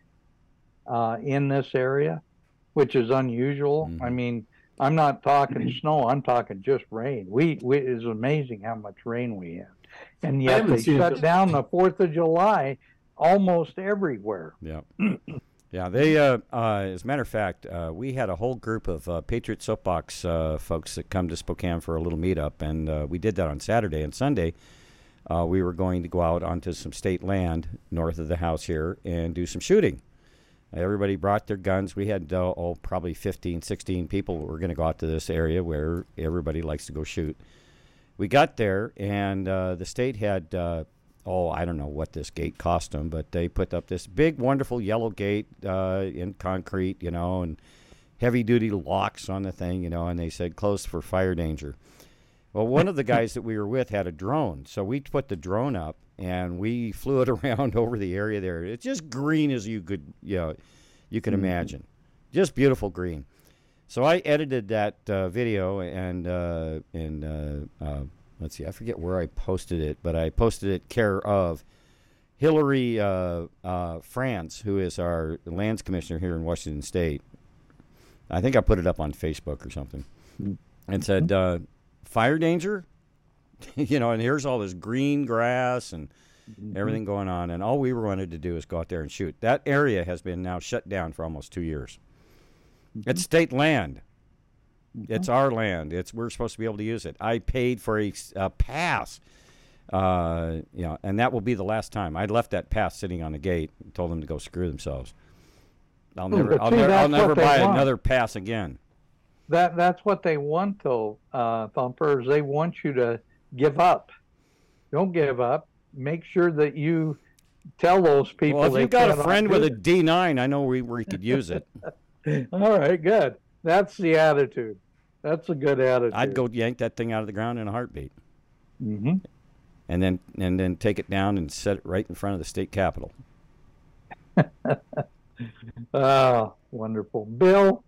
uh, in this area, which is unusual. I Mhm. mean, I'm not talking snow, I'm talking just rain. We, we it's amazing how much rain we had. And yet they seen it shut down the 4th of July almost everywhere. Yeah. Yeah, they. Uh, uh, as a matter of fact, uh, we had a whole group of uh, Patriot Soapbox uh, folks that come to Spokane for a little meetup, and uh, we did that on Saturday and Sunday. Uh, we were going to go out onto some state land north of the house here and do some shooting. Everybody brought their guns. We had uh, oh probably 15, 16 people were going to go out to this area where everybody likes to go shoot. We got there, and uh, the state had uh, oh, I don't know what this gate cost them, but they put up this big, wonderful yellow gate uh, in concrete, you know, and heavy duty locks on the thing, you know, and they said closed for fire danger. Well, one of the guys that we were with had a drone, so we put the drone up and we flew it around over the area there. It's just green as you could, you know, you can imagine, just beautiful green. So I edited that uh, video and uh, and uh, uh, let's see, I forget where I posted it, but I posted it care of Hilary uh, uh, Franz, who is our lands commissioner here in Washington State. I think I put it up on Facebook or something, and said uh, fire danger, you know, and here's all this green grass and everything going on, and all we wanted to do is go out there and shoot. That area has been now shut down for almost two years. It's state land. It's our land. It's we're supposed to be able to use it. I paid for a pass Uh, you know, and that will be the last time. I left that pass sitting on the gate and told them to go screw themselves. I'll Hmm, never, I'll see, never, I'll never buy another pass again. That that's what they want, though, uh, thumpers. They want you to give up. Don't give up. Make sure that you tell those people. Well, if you've got a friend with a D9, I know where he could use it. it. All right, good. That's the attitude. That's a good attitude. I'd go yank that thing out of the ground in a heartbeat, Mm-hmm. and then and then take it down and set it right in front of the state capitol. Oh, wonderful, Bill.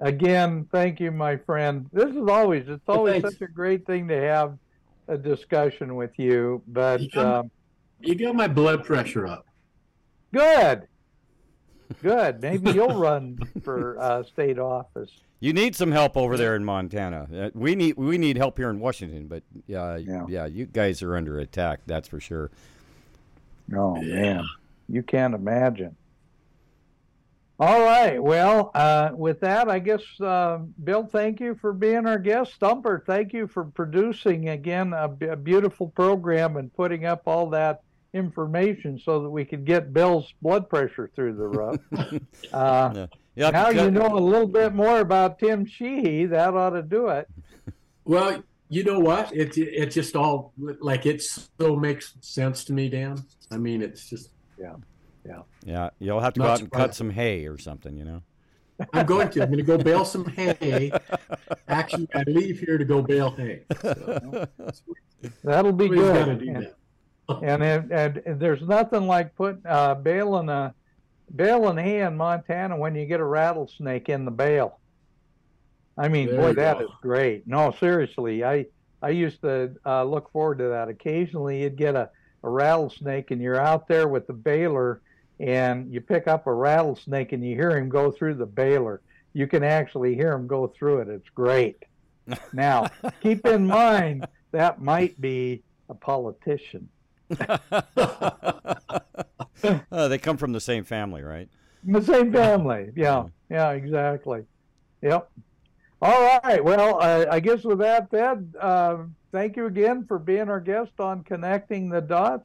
Again, thank you, my friend. This is always it's always thanks. such a great thing to have a discussion with you. But Yeah. um, You got my blood pressure up. good, good. Maybe you'll run for uh, state office. You need some help over there in Montana. Uh, we need we need help here in Washington, but uh, Yeah. yeah, you guys are under attack. That's for sure. Oh man, you can't imagine. All right. Well, uh, with that, I guess, uh, Bill, thank you for being our guest. Thumper, thank you for producing again a, b- a beautiful program and putting up all that information so that we could get Bill's blood pressure through the roof. uh, Yeah, now you know a little bit more about Tim Sheehy. That ought to do it. Well, you know what? It it just all like it still makes sense to me, Dan. I mean, it's just Yeah, you'll have to go out and cut some hay or something. You know. I'm going to. I'm going to go bale some hay. Actually, I leave here to go bale hay. So, That'll be somebody's good. got to do And- that. and, it, and and there's nothing like put uh, baling a baling hay in Montana when you get a rattlesnake in the bale. I mean, There boy, you that go. is great. No, seriously, I I used to uh, look forward to that. Occasionally, you'd get a, a rattlesnake, and you're out there with the baler, and you pick up a rattlesnake, and you hear him go through the baler. You can actually hear him go through it. It's great. Now, keep in mind that might be a politician. Uh, they come from the same family, right? The same family. Yeah. Yeah, exactly. Yep. All right. Well, uh, I guess with that said, uh, thank you again for being our guest on Connecting the Dots.